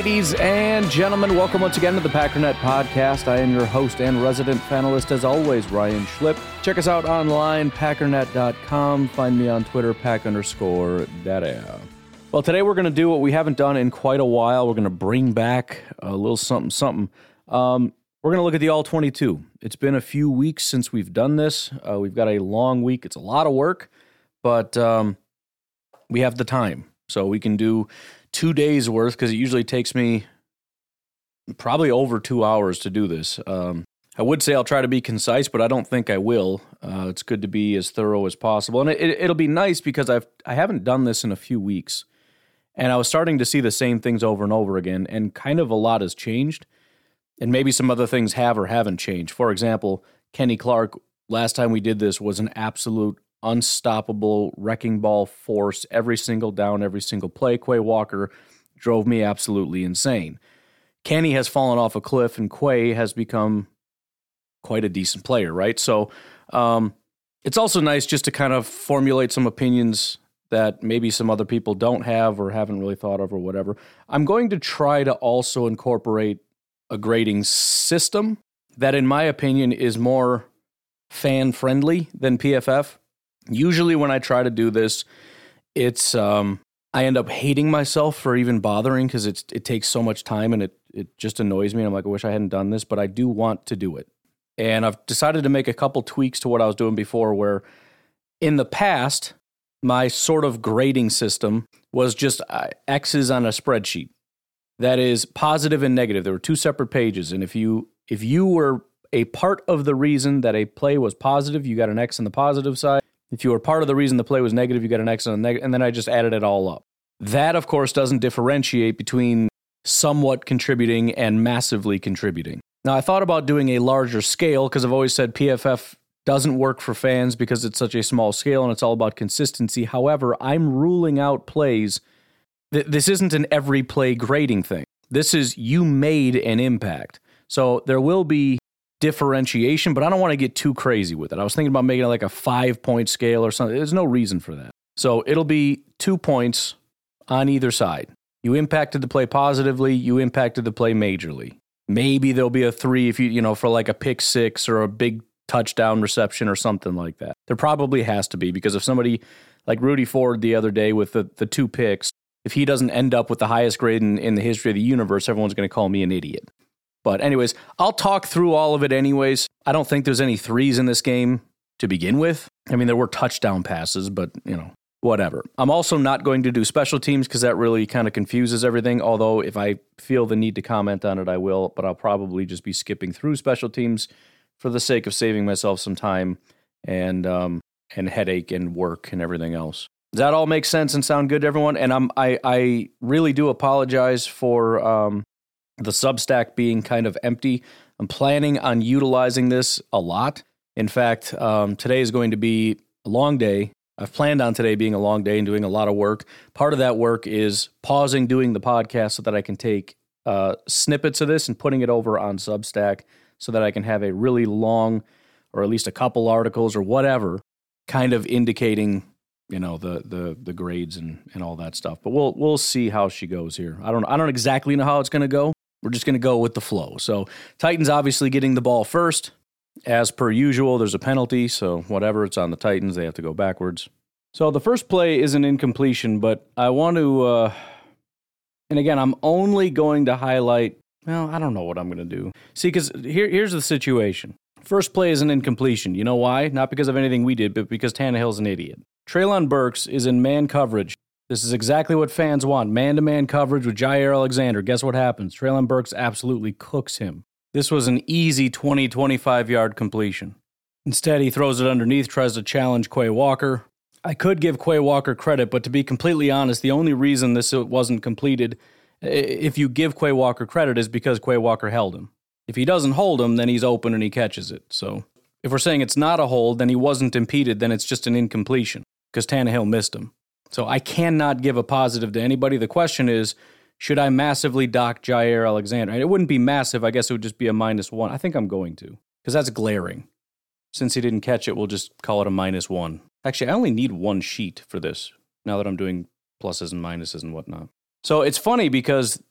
Ladies and gentlemen, welcome once again to the Packernet Podcast. I am your host and resident panelist, as always, Ryan Schlip. Check us out online, packernet.com. Find me on Twitter, pack underscore data. Well, today we're going to do what we haven't done in quite a while. We're going to bring back a little something, something. Um, we're going to look at the All 22. It's been a few weeks since we've done this. Uh, we've got a long week. It's a lot of work, but um, we have the time. So we can do two days worth because it usually takes me probably over two hours to do this. Um, I would say I'll try to be concise, but I don't think I will. Uh, it's good to be as thorough as possible, and it, will be nice because I've I haven't done this in a few weeks, and I was starting to see the same things over and over again, and kind of a lot has changed, and maybe some other things have or haven't changed. For example, Kenny Clark. Last time we did this was an absolute unstoppable wrecking ball force every single down, every single play. Quay Walker drove me absolutely insane. Kenny has fallen off a cliff, and Quay has become quite a decent player, right? So um, it's also nice just to kind of formulate some opinions that maybe some other people don't have or haven't really thought of or whatever. I'm going to try to also incorporate a grading system that, in my opinion, is more fan friendly than PFF. Usually, when I try to do this, it's um, I end up hating myself for even bothering because it's it takes so much time and it it just annoys me. And I'm like, I wish I hadn't done this, but I do want to do it. And I've decided to make a couple tweaks to what I was doing before, where in the past, my sort of grading system was just uh, X's on a spreadsheet. That is positive and negative. There were two separate pages, and if you if you were a part of the reason that a play was positive, you got an X on the positive side. If you were part of the reason the play was negative, you got an X on the negative, and then I just added it all up. That, of course, doesn't differentiate between somewhat contributing and massively contributing. Now, I thought about doing a larger scale because I've always said PFF doesn't work for fans because it's such a small scale and it's all about consistency. However, I'm ruling out plays. this isn't an every play grading thing. This is you made an impact. So there will be differentiation, but I don't want to get too crazy with it. I was thinking about making it like a five point scale or something. There's no reason for that. So it'll be two points on either side. You impacted the play positively, you impacted the play majorly. Maybe there'll be a three if you, you know, for like a pick six or a big touchdown reception or something like that. There probably has to be because if somebody like Rudy Ford the other day with the, the two picks, if he doesn't end up with the highest grade in, in the history of the universe, everyone's going to call me an idiot. But, anyways, I'll talk through all of it anyways. I don't think there's any threes in this game to begin with. I mean, there were touchdown passes, but, you know, whatever. I'm also not going to do special teams because that really kind of confuses everything. Although, if I feel the need to comment on it, I will, but I'll probably just be skipping through special teams for the sake of saving myself some time and, um, and headache and work and everything else. Does that all make sense and sound good to everyone? And I'm I I really do apologize for um, the Substack being kind of empty. I'm planning on utilizing this a lot. In fact, um, today is going to be a long day. I've planned on today being a long day and doing a lot of work. Part of that work is pausing doing the podcast so that I can take uh, snippets of this and putting it over on Substack so that I can have a really long, or at least a couple articles or whatever, kind of indicating you know the the the grades and and all that stuff. But we'll we'll see how she goes here. I don't I don't exactly know how it's going to go. We're just going to go with the flow. So Titans obviously getting the ball first, as per usual. There's a penalty, so whatever it's on the Titans, they have to go backwards. So the first play is an incompletion, but I want to. Uh, and again, I'm only going to highlight. Well, I don't know what I'm going to do. See, because here, here's the situation. First play is an incompletion. You know why? Not because of anything we did, but because Tannehill's an idiot. Treylon Burks is in man coverage. This is exactly what fans want man to man coverage with Jaire Alexander. Guess what happens? Treylon Burks absolutely cooks him. This was an easy 20 25 yard completion. Instead, he throws it underneath, tries to challenge Quay Walker. I could give Quay Walker credit, but to be completely honest, the only reason this wasn't completed, if you give Quay Walker credit, is because Quay Walker held him. If he doesn't hold him, then he's open and he catches it. So if we're saying it's not a hold, then he wasn't impeded, then it's just an incompletion because Tannehill missed him. So I cannot give a positive to anybody. The question is, should I massively dock Jaire Alexander? And it wouldn't be massive. I guess it would just be a minus one. I think I'm going to because that's glaring. Since he didn't catch it, we'll just call it a minus one. Actually, I only need one sheet for this now that I'm doing pluses and minuses and whatnot. So it's funny because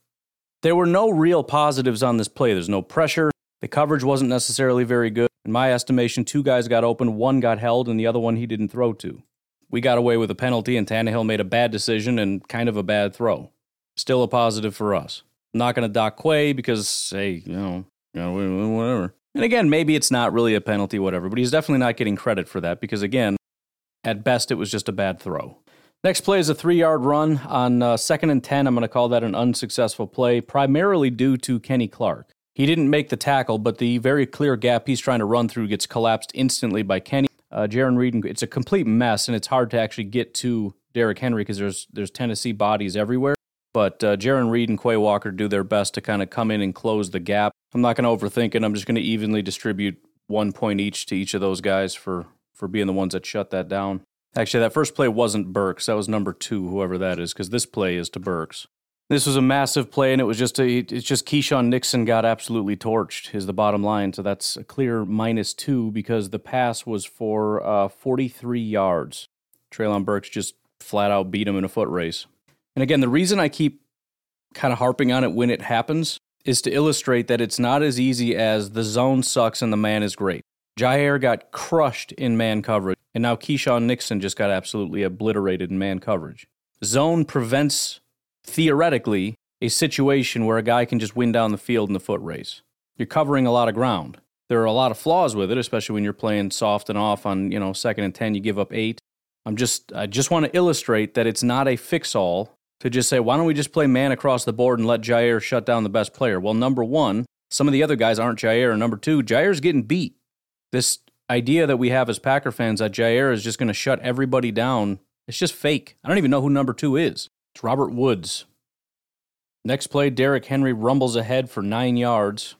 there were no real positives on this play. There's no pressure. The coverage wasn't necessarily very good. In my estimation, two guys got open, one got held, and the other one he didn't throw to we got away with a penalty, and Tannehill made a bad decision and kind of a bad throw. Still a positive for us. I'm not going to dock Quay because, hey, you know, whatever. And again, maybe it's not really a penalty, whatever, but he's definitely not getting credit for that because, again, at best, it was just a bad throw. Next play is a three yard run on uh, second and 10. I'm going to call that an unsuccessful play, primarily due to Kenny Clark. He didn't make the tackle, but the very clear gap he's trying to run through gets collapsed instantly by Kenny uh, Jarran Reed, and, it's a complete mess, and it's hard to actually get to Derrick Henry because there's there's Tennessee bodies everywhere. But uh, Jarran Reed and Quay Walker do their best to kind of come in and close the gap. I'm not going to overthink it. I'm just going to evenly distribute one point each to each of those guys for for being the ones that shut that down. Actually, that first play wasn't Burks. That was number two, whoever that is, because this play is to Burks. This was a massive play, and it was just a, it's just Keisean Nixon got absolutely torched. Is the bottom line. So that's a clear minus two because the pass was for uh, 43 yards. Treylon Burks just flat out beat him in a foot race. And again, the reason I keep kind of harping on it when it happens is to illustrate that it's not as easy as the zone sucks and the man is great. Jaire got crushed in man coverage, and now Keisean Nixon just got absolutely obliterated in man coverage. Zone prevents theoretically a situation where a guy can just win down the field in the foot race. You're covering a lot of ground. There are a lot of flaws with it, especially when you're playing soft and off on, you know, second and 10, you give up 8. I'm just I just want to illustrate that it's not a fix all to just say, why don't we just play man across the board and let Jaire shut down the best player? Well, number 1, some of the other guys aren't Jaire. and number 2, Jaire's getting beat. This idea that we have as Packer fans that Jaire is just going to shut everybody down, it's just fake. I don't even know who number 2 is. It's Robert Woods. Next play, Derrick Henry rumbles ahead for nine yards.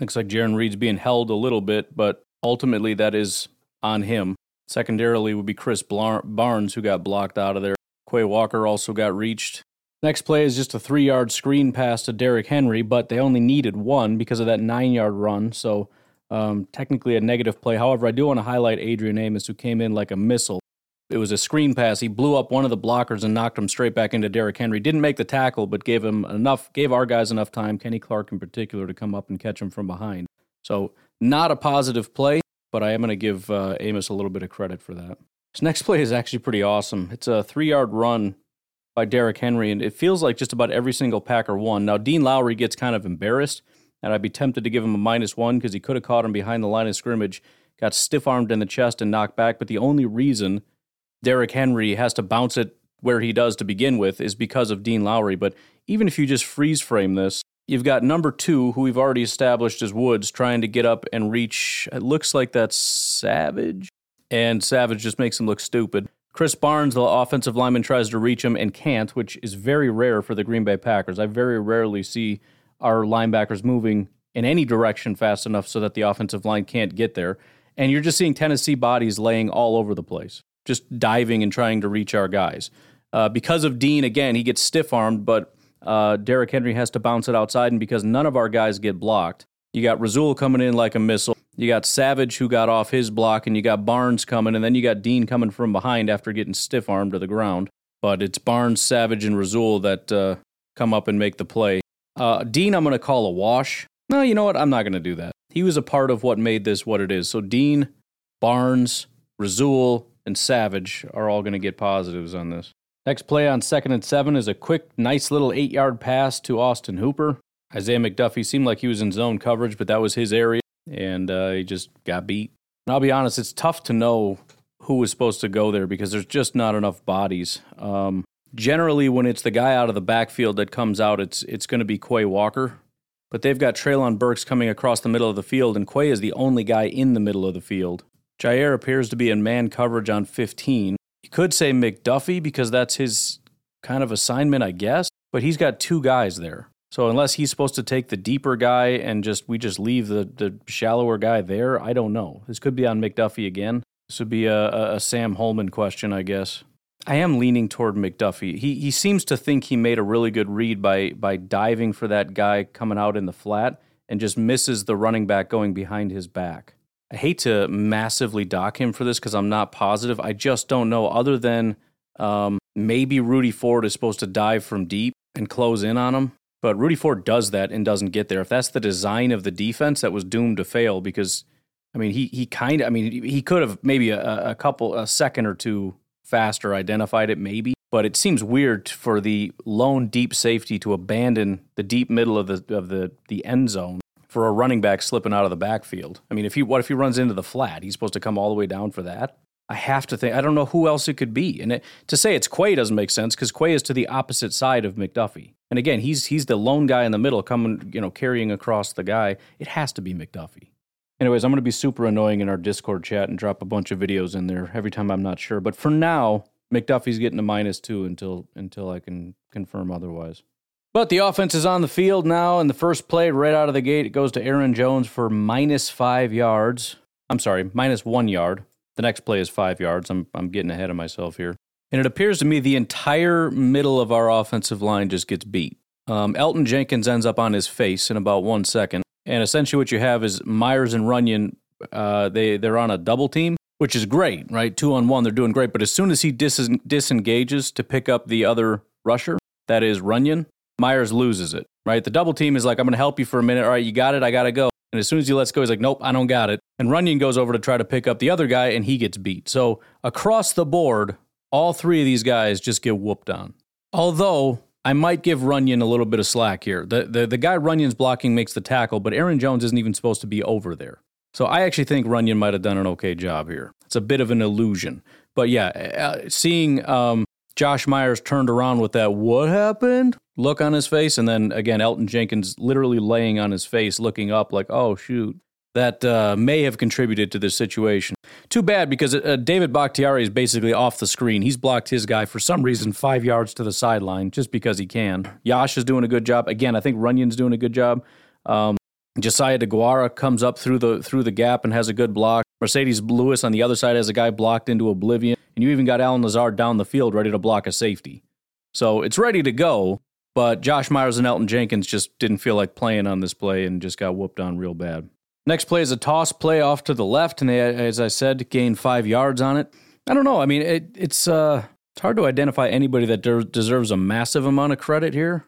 Looks like Jarran Reed's being held a little bit, but ultimately that is on him. Secondarily would be Krys Barnes, who got blocked out of there. Quay Walker also got reached. Next play is just a three yard screen pass to Derrick Henry, but they only needed one because of that nine yard run. So um, technically a negative play. However, I do want to highlight Adrian Amos, who came in like a missile. It was a screen pass. He blew up one of the blockers and knocked him straight back into Derrick Henry. Didn't make the tackle, but gave him enough, gave our guys enough time, Kenny Clark in particular, to come up and catch him from behind. So not a positive play, but I am going to give uh, Amos a little bit of credit for that. This next play is actually pretty awesome. It's a three yard run by Derrick Henry, and it feels like just about every single Packer won. Now, Dean Lowry gets kind of embarrassed, and I'd be tempted to give him a minus one because he could have caught him behind the line of scrimmage, got stiff armed in the chest and knocked back. But the only reason Derrick Henry has to bounce it where he does to begin with is because of Dean Lowry. But even if you just freeze frame this, you've got number two, who we've already established as Woods, trying to get up and reach. It looks like that's Savage. And Savage just makes him look stupid. Chris Barnes, the offensive lineman, tries to reach him and can't, which is very rare for the Green Bay Packers. I very rarely see our linebackers moving in any direction fast enough so that the offensive line can't get there. And you're just seeing Tennessee bodies laying all over the place just diving and trying to reach our guys. Uh, because of Dean, again, he gets stiff armed, but uh, Derrick Henry has to bounce it outside, and because none of our guys get blocked, you got Rasul coming in like a missile. You got Savage who got off his block, and you got Barnes coming, and then you got Dean coming from behind after getting stiff armed to the ground. But it's Barnes, Savage, and Rasul that uh, come up and make the play. Uh, Dean, I'm going to call a wash. No, you know what? I'm not going to do that. He was a part of what made this what it is. So Dean, Barnes, Rasul, and Savage are all going to get positives on this. Next play on second and seven is a quick, nice little eight yard pass to Austin Hooper. Isaiah McDuffie seemed like he was in zone coverage, but that was his area, and uh, he just got beat. And I'll be honest, it's tough to know who was supposed to go there because there's just not enough bodies. Um, generally, when it's the guy out of the backfield that comes out, it's it's going to be Quay Walker. But they've got Treylon Burks coming across the middle of the field, and Quay is the only guy in the middle of the field. Jaire appears to be in man coverage on 15. You could say McDuffie because that's his kind of assignment, I guess, but he's got two guys there. So unless he's supposed to take the deeper guy and just we just leave the, the shallower guy there, I don't know. This could be on McDuffie again. This would be a, a, a Sam Holman question, I guess. I am leaning toward McDuffie. He he seems to think he made a really good read by by diving for that guy coming out in the flat and just misses the running back going behind his back. I hate to massively dock him for this because I'm not positive. I just don't know. Other than um, maybe Rudy Ford is supposed to dive from deep and close in on him, but Rudy Ford does that and doesn't get there. If that's the design of the defense, that was doomed to fail because I mean he he kind of I mean he could have maybe a, a couple a second or two faster identified it maybe but it seems weird for the lone deep safety to abandon the deep middle of the of the the end zone for a running back slipping out of the backfield. I mean, if he what if he runs into the flat? He's supposed to come all the way down for that. I have to think. I don't know who else it could be. And it, to say it's Quay doesn't make sense because Quay is to the opposite side of McDuffie. And again, he's he's the lone guy in the middle, coming you know carrying across the guy. It has to be McDuffie. Anyways, I'm going to be super annoying in our Discord chat and drop a bunch of videos in there every time I'm not sure. But for now, McDuffie's getting a minus two until until I can confirm otherwise. But the offense is on the field now, and the first play right out of the gate, it goes to Aaron Jones for minus five yards. I'm sorry, minus one yard. The next play is five yards. I'm I'm getting ahead of myself here. And it appears to me the entire middle of our offensive line just gets beat. Um, Elgton Jenkins ends up on his face in about one second. And essentially, what you have is Myers and Runyan. Uh, they they're on a double team, which is great, right? Two on one, they're doing great. But as soon as he dis- disengages to pick up the other rusher, that is Runyan, Myers loses it, right? The double team is like, I'm going to help you for a minute. All right, you got it. I got to go. And as soon as he lets go, he's like, nope, I don't got it. And Runyan goes over to try to pick up the other guy, and he gets beat. So across the board, all three of these guys just get whooped on. Although I might give Runyan a little bit of slack here. The, the, the guy Runyan's blocking makes the tackle, but Aaron Jones isn't even supposed to be over there. So I actually think Runyan might have done an okay job here. It's a bit of an illusion. But yeah, uh, seeing um, Josh Myers turned around with that "what happened" look on his face, and then again Elton Jenkins literally laying on his face, looking up like, "Oh shoot." That uh, may have contributed to this situation. Too bad because uh, David Bakhtiari is basically off the screen. He's blocked his guy for some reason five yards to the sideline just because he can. Yosh is doing a good job. Again, I think Runyan's doing a good job. Um, Josiah DeGuara comes up through the through the gap and has a good block. Marcedes Lewis on the other side has a guy blocked into oblivion. And you even got Allen Lazard down the field ready to block a safety. So it's ready to go, but Josh Myers and Elton Jenkins just didn't feel like playing on this play and just got whooped on real bad. Next play is a toss play off to the left, and they, as I said, gained five yards on it. I don't know. I mean, it, it's uh, it's hard to identify anybody that de- deserves a massive amount of credit here.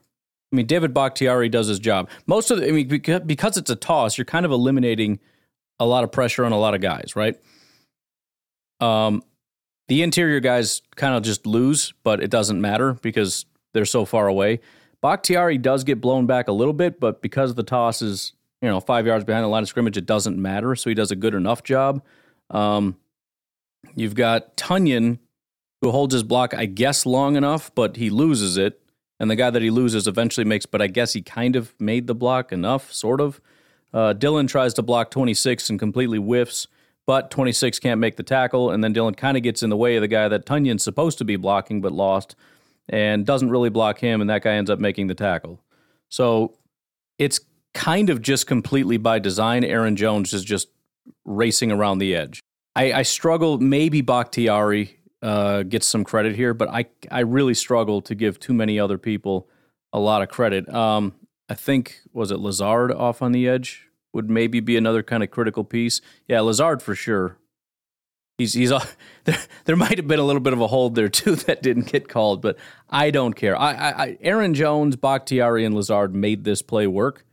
I mean, David Bakhtiari does his job. Most of the, I mean, because, because it's a toss, you're kind of eliminating a lot of pressure on a lot of guys, right? Um, the interior guys kind of just lose, but it doesn't matter because they're so far away. Bakhtiari does get blown back a little bit, but because the toss is you know five yards behind the line of scrimmage, it doesn't matter. So he does a good enough job. Um, you've got Tonyan who holds his block, I guess, long enough, but he loses it. And the guy that he loses eventually makes, but I guess he kind of made the block enough, sort of. Uh, Dillon tries to block 26 and completely whiffs but 26 can't make the tackle, and then Dillon kind of gets in the way of the guy that Tonyan's supposed to be blocking but lost, and doesn't really block him, and that guy ends up making the tackle. So it's kind of just completely by design. Aaron Jones is just racing around the edge. I, I struggle. Maybe Bakhtiari uh, gets some credit here, but I I really struggle to give too many other people a lot of credit. Um, I think was it Lazard off on the edge would maybe be another kind of critical piece. Yeah, Lazard for sure. He's he's there. There might have been a little bit of a hold there too that didn't get called, but I don't care. I, I Aaron Jones, Bakhtiari, and Lazard made this play work.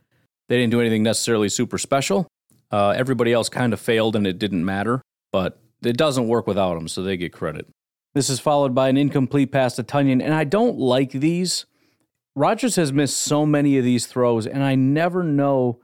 They didn't do anything necessarily super special. Uh, everybody else kind of failed, and it didn't matter. But it doesn't work without them, so they get credit. This is followed by an incomplete pass to Tonyan, and I don't like these. Rodgers has missed so many of these throws, and I never know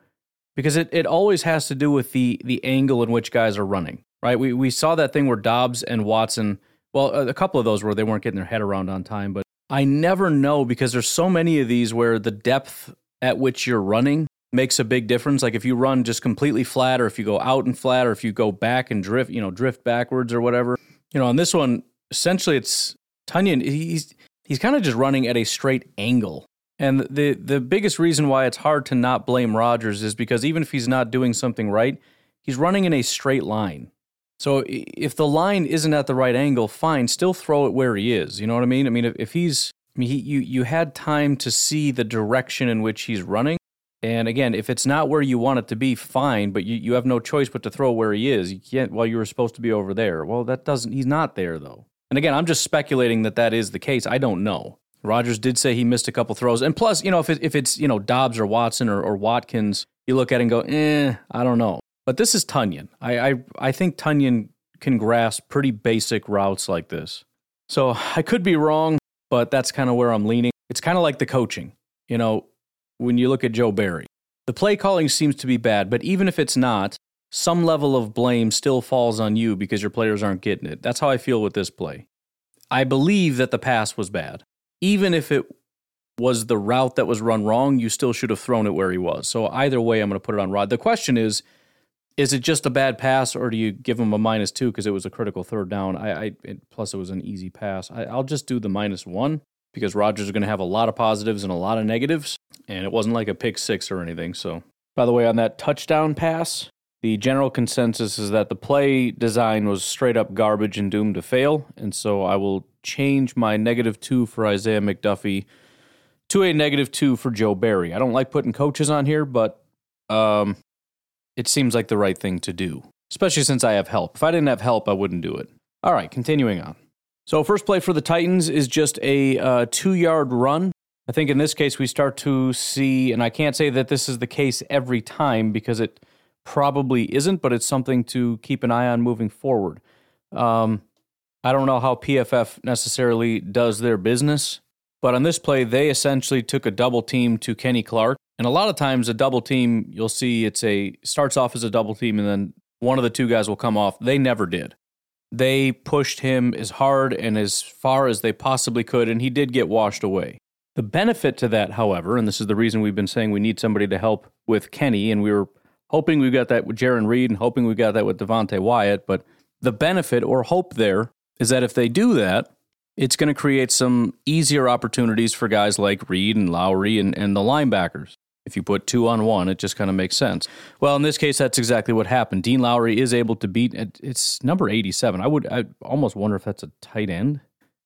because it, it always has to do with the the angle in which guys are running right? We we saw that thing where Doubs and Watson, well, a couple of those where they weren't getting their head around on time, but I never know because there's so many of these where the depth at which you're running makes a big difference. Like if you run just completely flat, or if you go out and flat, or if you go back and drift, you know, drift backwards or whatever. You know, on this one, essentially, it's Tonyan. He's he's kind of just running at a straight angle. And the the biggest reason why it's hard to not blame Rodgers is because even if he's not doing something right, he's running in a straight line. So if the line isn't at the right angle, fine, still throw it where he is. You know what I mean? I mean, if, if he's, I mean, he, you you had time to see the direction in which he's running, and again, if it's not where you want it to be, fine, but you, you have no choice but to throw where he is. You can't. Well, you were supposed to be over there. Well, that doesn't. He's not there though. And again, I'm just speculating that that is the case. I don't know. Rodgers did say he missed a couple throws, and plus, you know, if it, if it's you know Doubs or Watson or, or Watkins, you look at it and go, eh, I don't know. But this is Tonyan. I, I, I think Tonyan can grasp pretty basic routes like this. So I could be wrong, but that's kind of where I'm leaning. It's kind of like the coaching. You know, when you look at Joe Barry, the play calling seems to be bad, but even if it's not, some level of blame still falls on you because your players aren't getting it. That's how I feel with this play. I believe that the pass was bad. Even if it was the route that was run wrong, you still should have thrown it where he was. So either way, I'm going to put it on Rod. The question is, is it just a bad pass, or do you give him a minus two because it was a critical third down? I, I it, plus it was an easy pass. I, will just do the minus one because Rodgers is going to have a lot of positives and a lot of negatives, and it wasn't like a pick six or anything. So, by the way, on that touchdown pass, the general consensus is that the play design was straight up garbage and doomed to fail, and so I will change my negative two for Isaiah McDuffie to a negative two for Joe Barry. I don't like putting coaches on here, but um, it seems like the right thing to do, especially since I have help. If I didn't have help, I wouldn't do it. All right, continuing on. So, first play for the Titans is just a uh, two yard run. I think in this case, we start to see, and I can't say that this is the case every time because it probably isn't, but it's something to keep an eye on moving forward. Um, I don't know how PFF necessarily does their business, but on this play, they essentially took a double team to Kenny Clark and a lot of times, a double team, you'll see it's a starts off as a double team, and then one of the two guys will come off. They never did. They pushed him as hard and as far as they possibly could, and he did get washed away. The benefit to that, however, and this is the reason we've been saying we need somebody to help with Kenny, and we were hoping we got that with Jarran Reed and hoping we got that with Devonte Wyatt. But the benefit or hope there is that if they do that, it's going to create some easier opportunities for guys like Reed and Lowry and, and the linebackers. If you put two on one, it just kind of makes sense. Well, in this case, that's exactly what happened. Dean Lowry is able to beat it's number 87. I would I almost wonder if that's a tight end.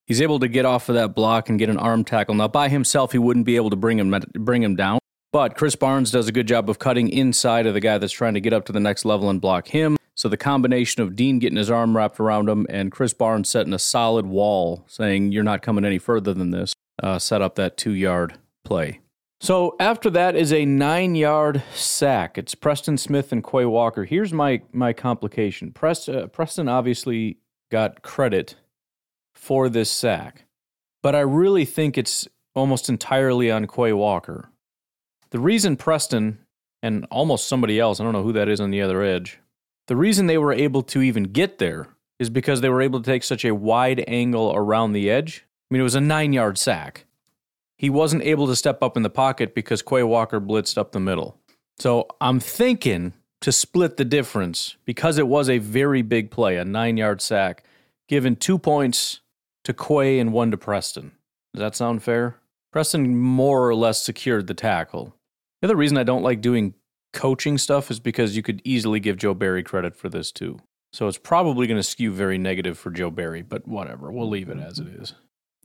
He's able to get off of that block and get an arm tackle. Now, by himself, he wouldn't be able to bring him bring him down. But Krys Barnes does a good job of cutting inside of the guy that's trying to get up to the next level and block him. So the combination of Dean getting his arm wrapped around him and Krys Barnes setting a solid wall, saying you're not coming any further than this, uh, set up that two yard play. So after that is a nine yard sack. It's Preston Smith and Quay Walker. Here's my my complication. Prest, uh, Preston obviously got credit for this sack, but I really think it's almost entirely on Quay Walker. The reason Preston and almost somebody else, I don't know who that is on the other edge, the reason they were able to even get there is because they were able to take such a wide angle around the edge. I mean, it was a nine yard sack he wasn't able to step up in the pocket because Quay Walker blitzed up the middle. So I'm thinking to split the difference because it was a very big play, a nine yard sack, given two points to Quay and one to Preston. Does that sound fair? Preston more or less secured the tackle. The other reason I don't like doing coaching stuff is because you could easily give Joe Barry credit for this too. So it's probably going to skew very negative for Joe Barry, but whatever. We'll leave it as it is.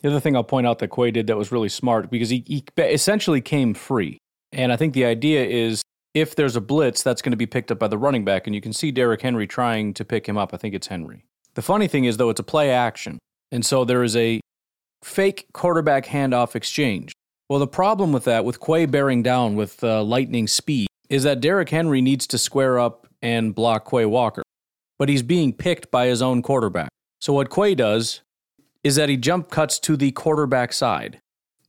The other thing I'll point out that Quay did that was really smart because he, he essentially came free. And I think the idea is if there's a blitz, that's going to be picked up by the running back, and you can see Derrick Henry trying to pick him up. I think it's Henry. The funny thing is, though, it's a play action, and so there is a fake quarterback handoff exchange. Well, the problem with that, with Quay bearing down with uh, lightning speed, is that Derrick Henry needs to square up and block Quay Walker, but he's being picked by his own quarterback. So what Quay does is that he jump cuts to the quarterback side,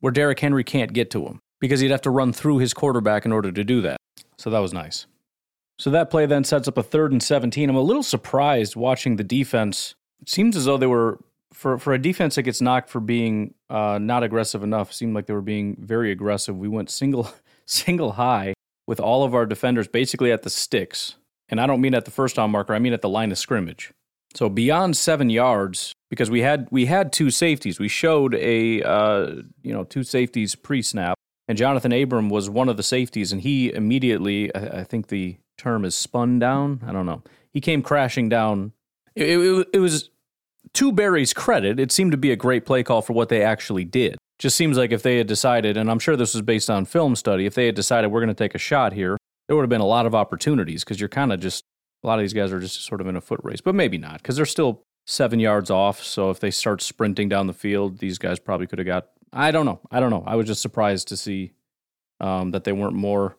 where Derrick Henry can't get to him because he'd have to run through his quarterback in order to do that. So that was nice. So that play then sets up a third and 17. I'm a little surprised watching the defense. It seems as though they were, for, for a defense that gets knocked for being uh, not aggressive enough, seemed like they were being very aggressive. We went single, single high with all of our defenders basically at the sticks. And I don't mean at the first down marker, I mean at the line of scrimmage. So beyond seven yards, because we had we had two safeties. We showed a uh, you know two safeties pre-snap, and Jonathan Abram was one of the safeties, and he immediately I, I think the term is spun down. I don't know. He came crashing down. It, it, it was to Barry's credit. It seemed to be a great play call for what they actually did. Just seems like if they had decided, and I'm sure this was based on film study, if they had decided we're going to take a shot here, there would have been a lot of opportunities because you're kind of just a lot of these guys are just sort of in a foot race, but maybe not because they're still seven yards off. So if they start sprinting down the field, these guys probably could have got. I don't know. I don't know. I was just surprised to see um, that they weren't more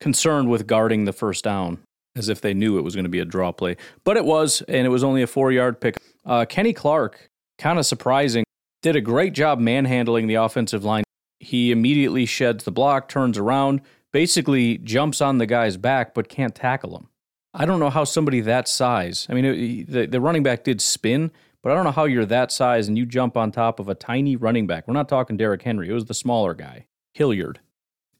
concerned with guarding the first down as if they knew it was going to be a draw play. But it was, and it was only a four yard pick. Uh, Kenny Clark, kind of surprising, did a great job manhandling the offensive line. He immediately sheds the block, turns around, basically jumps on the guy's back, but can't tackle him. I don't know how somebody that size. I mean, it, the the running back did spin, but I don't know how you're that size and you jump on top of a tiny running back. We're not talking Derrick Henry. It was the smaller guy, Hilliard,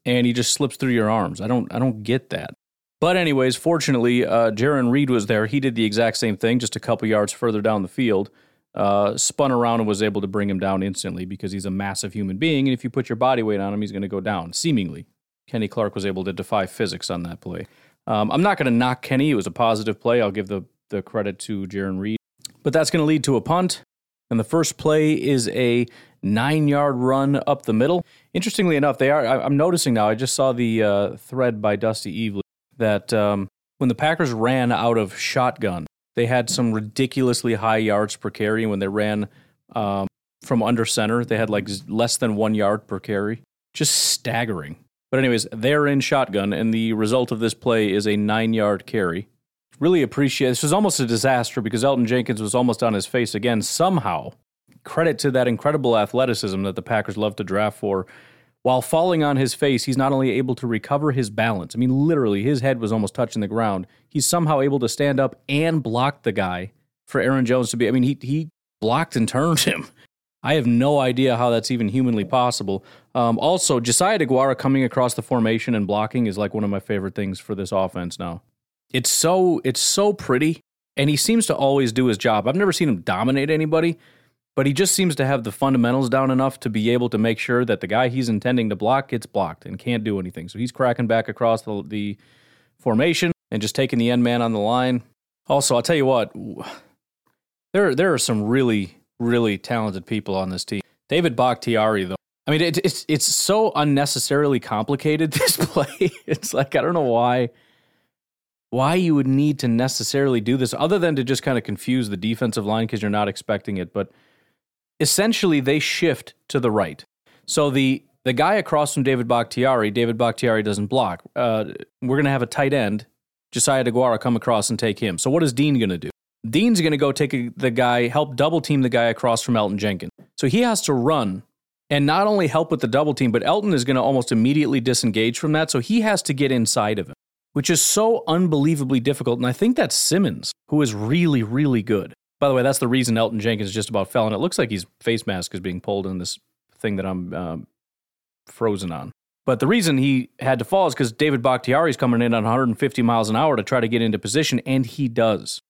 and he just slips through your arms. I don't I don't get that. But anyways, fortunately, uh, Jarran Reed was there. He did the exact same thing, just a couple yards further down the field. Uh, spun around and was able to bring him down instantly because he's a massive human being, and if you put your body weight on him, he's going to go down. Seemingly, Kenny Clark was able to defy physics on that play. Um, I'm not going to knock Kenny. It was a positive play. I'll give the, the credit to Jarran Reed. But that's going to lead to a punt. And the first play is a nine yard run up the middle. Interestingly enough, they are. I, am noticing now. I just saw the uh, thread by Dusty Evely that um, when the Packers ran out of shotgun, they had some ridiculously high yards per carry. When they ran um, from under center, they had like less than one yard per carry. Just staggering. But anyways, they're in shotgun, and the result of this play is a nine-yard carry. Really appreciate. This was almost a disaster because Elton Jenkins was almost on his face again. Somehow, credit to that incredible athleticism that the Packers love to draft for. While falling on his face, he's not only able to recover his balance. I mean, literally, his head was almost touching the ground. He's somehow able to stand up and block the guy for Aaron Jones to be. I mean, he he blocked and turned him. I have no idea how that's even humanly possible. Um, also, Josiah DeGuara coming across the formation and blocking is like one of my favorite things for this offense now. It's so it's so pretty, and he seems to always do his job. I've never seen him dominate anybody, but he just seems to have the fundamentals down enough to be able to make sure that the guy he's intending to block gets blocked and can't do anything. So he's cracking back across the, the formation and just taking the end man on the line. Also, I'll tell you what, there there are some really really talented people on this team. David Bakhtiari, though, I mean, it, it's it's so unnecessarily complicated. This play, it's like I don't know why why you would need to necessarily do this, other than to just kind of confuse the defensive line because you're not expecting it. But essentially, they shift to the right. So the the guy across from David Bakhtiari, David Bakhtiari doesn't block. Uh, we're going to have a tight end, Josiah DeGuara, come across and take him. So what is Dean going to do? Dean's going to go take a, the guy, help double team the guy across from Elton Jenkins. So he has to run and not only help with the double team, but Elton is going to almost immediately disengage from that. So he has to get inside of him, which is so unbelievably difficult. And I think that's Simmons, who is really, really good. By the way, that's the reason Elton Jenkins just about fell. And it looks like his face mask is being pulled in this thing that I'm um, frozen on. But the reason he had to fall is because David Bakhtiari is coming in at 150 miles an hour to try to get into position, and he does.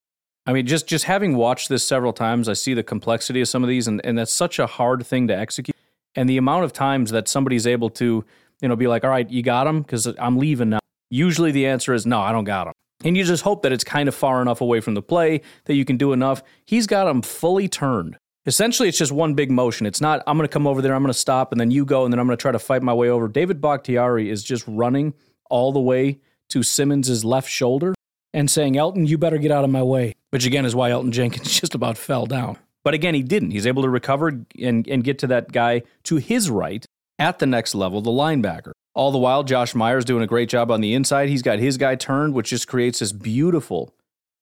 I mean, just just having watched this several times, I see the complexity of some of these, and, and that's such a hard thing to execute. And the amount of times that somebody's able to, you know, be like, "All right, you got him," because I'm leaving now. Usually, the answer is no, I don't got him. And you just hope that it's kind of far enough away from the play that you can do enough. He's got him fully turned. Essentially, it's just one big motion. It's not, I'm going to come over there, I'm going to stop, and then you go, and then I'm going to try to fight my way over. David Bakhtiari is just running all the way to Simmons' left shoulder and saying, Elton, you better get out of my way. Which again is why Elton Jenkins just about fell down. But again, he didn't. He's able to recover and, and get to that guy to his right at the next level, the linebacker. All the while, Josh Myers doing a great job on the inside. He's got his guy turned, which just creates this beautiful,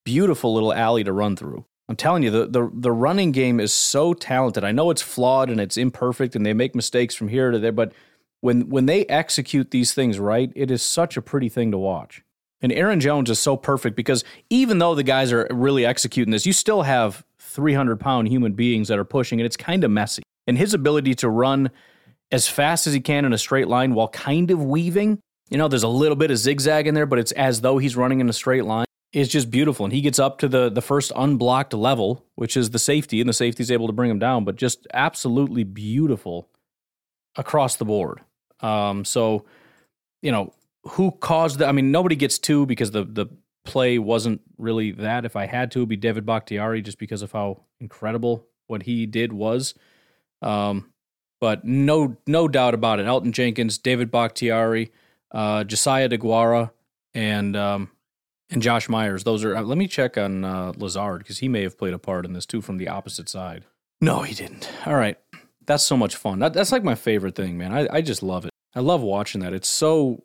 beautiful little alley to run through. I'm telling you, the, the, the running game is so talented. I know it's flawed and it's imperfect and they make mistakes from here to there, but when when they execute these things right, it is such a pretty thing to watch. And Aaron Jones is so perfect because even though the guys are really executing this, you still have 300 pound human beings that are pushing, and it's kind of messy. And his ability to run as fast as he can in a straight line while kind of weaving, you know, there's a little bit of zigzag in there, but it's as though he's running in a straight line. It's just beautiful. And he gets up to the the first unblocked level, which is the safety, and the safety's able to bring him down, but just absolutely beautiful across the board. Um, so, you know, who caused that? I mean, nobody gets two because the the play wasn't really that. If I had to, it'd be David Bakhtiari just because of how incredible what he did was. Um, but no, no doubt about it. Elton Jenkins, David Bakhtiari, uh, Josiah DeGuara, and um, and Josh Myers. Those are. Uh, let me check on uh, Lazard because he may have played a part in this too from the opposite side. No, he didn't. All right, that's so much fun. That, that's like my favorite thing, man. I, I just love it. I love watching that. It's so.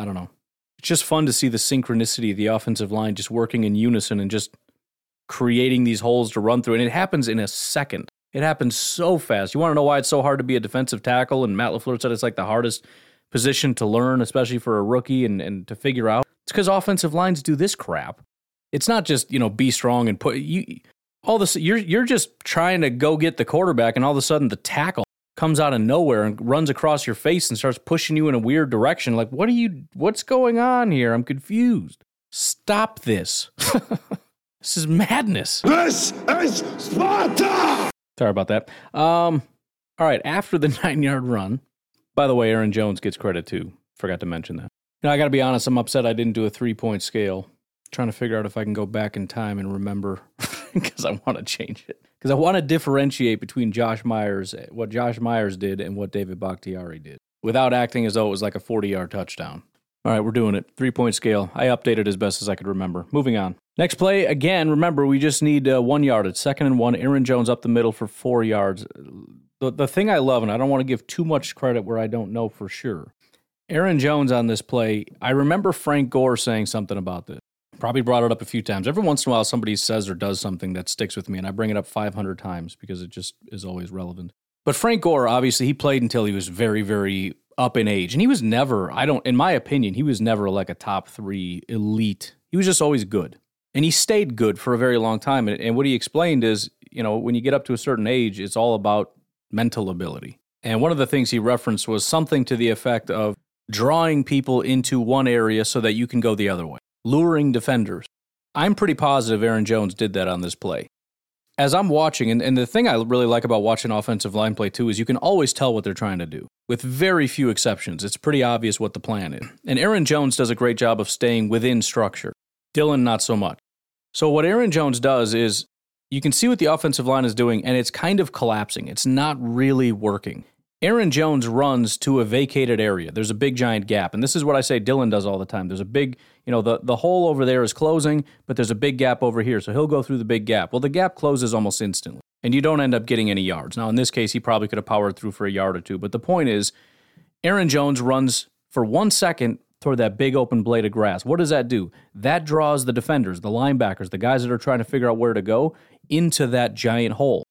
I don't know it's just fun to see the synchronicity of the offensive line just working in unison and just creating these holes to run through. And it happens in a second. It happens so fast. You want to know why it's so hard to be a defensive tackle? And Matt LaFleur said it's like the hardest position to learn, especially for a rookie and, and to figure out. It's because offensive lines do this crap. It's not just, you know, be strong and put you all this you're you're just trying to go get the quarterback and all of a sudden the tackle comes out of nowhere and runs across your face and starts pushing you in a weird direction. Like, what are you, what's going on here? I'm confused. Stop this. this is madness. This is Sparta! Sorry about that. Um, all right, after the nine yard run, by the way, Aaron Jones gets credit too. Forgot to mention that. Now, I got to be honest, I'm upset I didn't do a three point scale. trying to figure out if I can go back in time and remember because I want to change it because I want to differentiate between Josh Myers, what Josh Myers did, and what David Bakhtiari did, without acting as though it was like a 40 yard touchdown. All right, we're doing it. Three point scale. I updated as best as I could remember. Moving on. Next play, again, remember, we just need uh, one yard. It's second and one. Aaron Jones up the middle for four yards. The, the thing I love, and I don't want to give too much credit where I don't know for sure. Aaron Jones on this play, I remember Frank Gore saying something about this. Probably brought it up a few times. Every once in a while, somebody says or does something that sticks with me, and I bring it up 500 times because it just is always relevant. But Frank Gore, obviously, he played until he was very, very up in age. And he was never, I don't, in my opinion, he was never like a top three elite. He was just always good. And he stayed good for a very long time. And, and what he explained is, you know, when you get up to a certain age, it's all about mental ability. And one of the things he referenced was something to the effect of drawing people into one area so that you can go the other way luring defenders. I'm pretty positive Aaron Jones did that on this play. As I'm watching, and, and the thing I really like about watching offensive line play too is you can always tell what they're trying to do. With very few exceptions, it's pretty obvious what the plan is. And Aaron Jones does a great job of staying within structure. Dillon, not so much. So, what Aaron Jones does is you can see what the offensive line is doing, and it's kind of collapsing. It's not really working. Aaron Jones runs to a vacated area. There's a big giant gap. And this is what I say Dillon does all the time. There's a big, you know, the, the hole over there is closing, but there's a big gap over here. So he'll go through the big gap. Well, the gap closes almost instantly, and you don't end up getting any yards. Now, in this case, he probably could have powered through for a yard or two. But the point is, Aaron Jones runs for one second toward that big open blade of grass. What does that do? That draws the defenders, the linebackers, the guys that are trying to figure out where to go into that giant hole.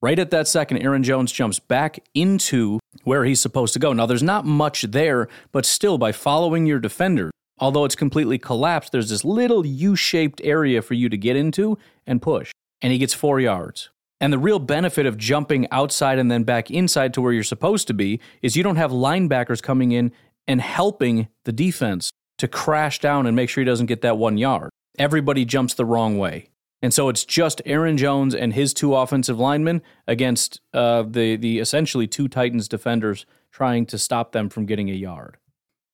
Right at that second, Aaron Jones jumps back into where he's supposed to go. Now, there's not much there, but still, by following your defender, although it's completely collapsed, there's this little U shaped area for you to get into and push. And he gets four yards. And the real benefit of jumping outside and then back inside to where you're supposed to be is you don't have linebackers coming in and helping the defense to crash down and make sure he doesn't get that one yard. Everybody jumps the wrong way. And so it's just Aaron Jones and his two offensive linemen against uh, the the essentially two Titans defenders trying to stop them from getting a yard.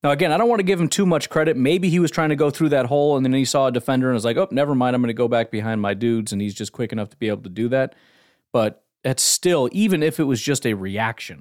Now again, I don't want to give him too much credit. Maybe he was trying to go through that hole and then he saw a defender and was like, "Oh, never mind. I'm going to go back behind my dudes." And he's just quick enough to be able to do that. But that's still, even if it was just a reaction,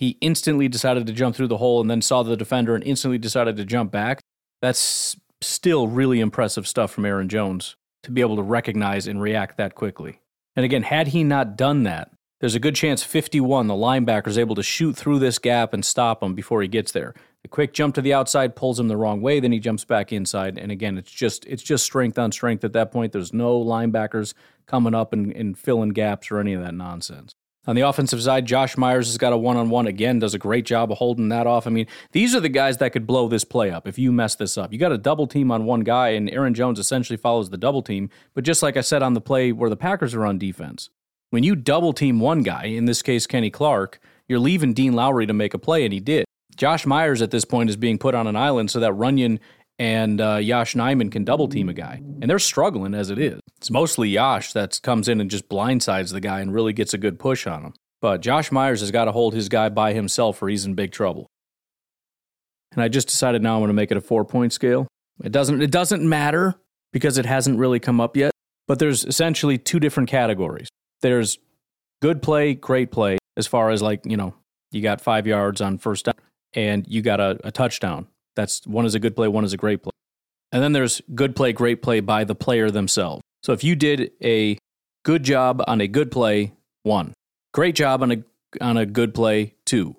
he instantly decided to jump through the hole and then saw the defender and instantly decided to jump back. That's still really impressive stuff from Aaron Jones to be able to recognize and react that quickly. And again, had he not done that, there's a good chance 51, the linebacker, is able to shoot through this gap and stop him before he gets there. The quick jump to the outside pulls him the wrong way, then he jumps back inside. And again, it's just it's just strength on strength at that point. There's no linebackers coming up and, and filling gaps or any of that nonsense. On the offensive side, Josh Myers has got a one on one again, does a great job of holding that off. I mean, these are the guys that could blow this play up if you mess this up. You got a double team on one guy, and Aaron Jones essentially follows the double team. But just like I said on the play where the Packers are on defense, when you double team one guy, in this case, Kenny Clark, you're leaving Dean Lowry to make a play, and he did. Josh Myers at this point is being put on an island so that Runyan and uh, Yosh Nijman can double team a guy. And they're struggling as it is. It's mostly Yosh that comes in and just blindsides the guy and really gets a good push on him. But Josh Myers has got to hold his guy by himself or he's in big trouble. And I just decided now I'm going to make it a four point scale. It doesn't, it doesn't matter because it hasn't really come up yet, but there's essentially two different categories. There's good play, great play, as far as like, you know, you got five yards on first down and you got a, a touchdown that's one is a good play, one is a great play. And then there's good play, great play by the player themselves. So if you did a good job on a good play, one. Great job on a on a good play, two.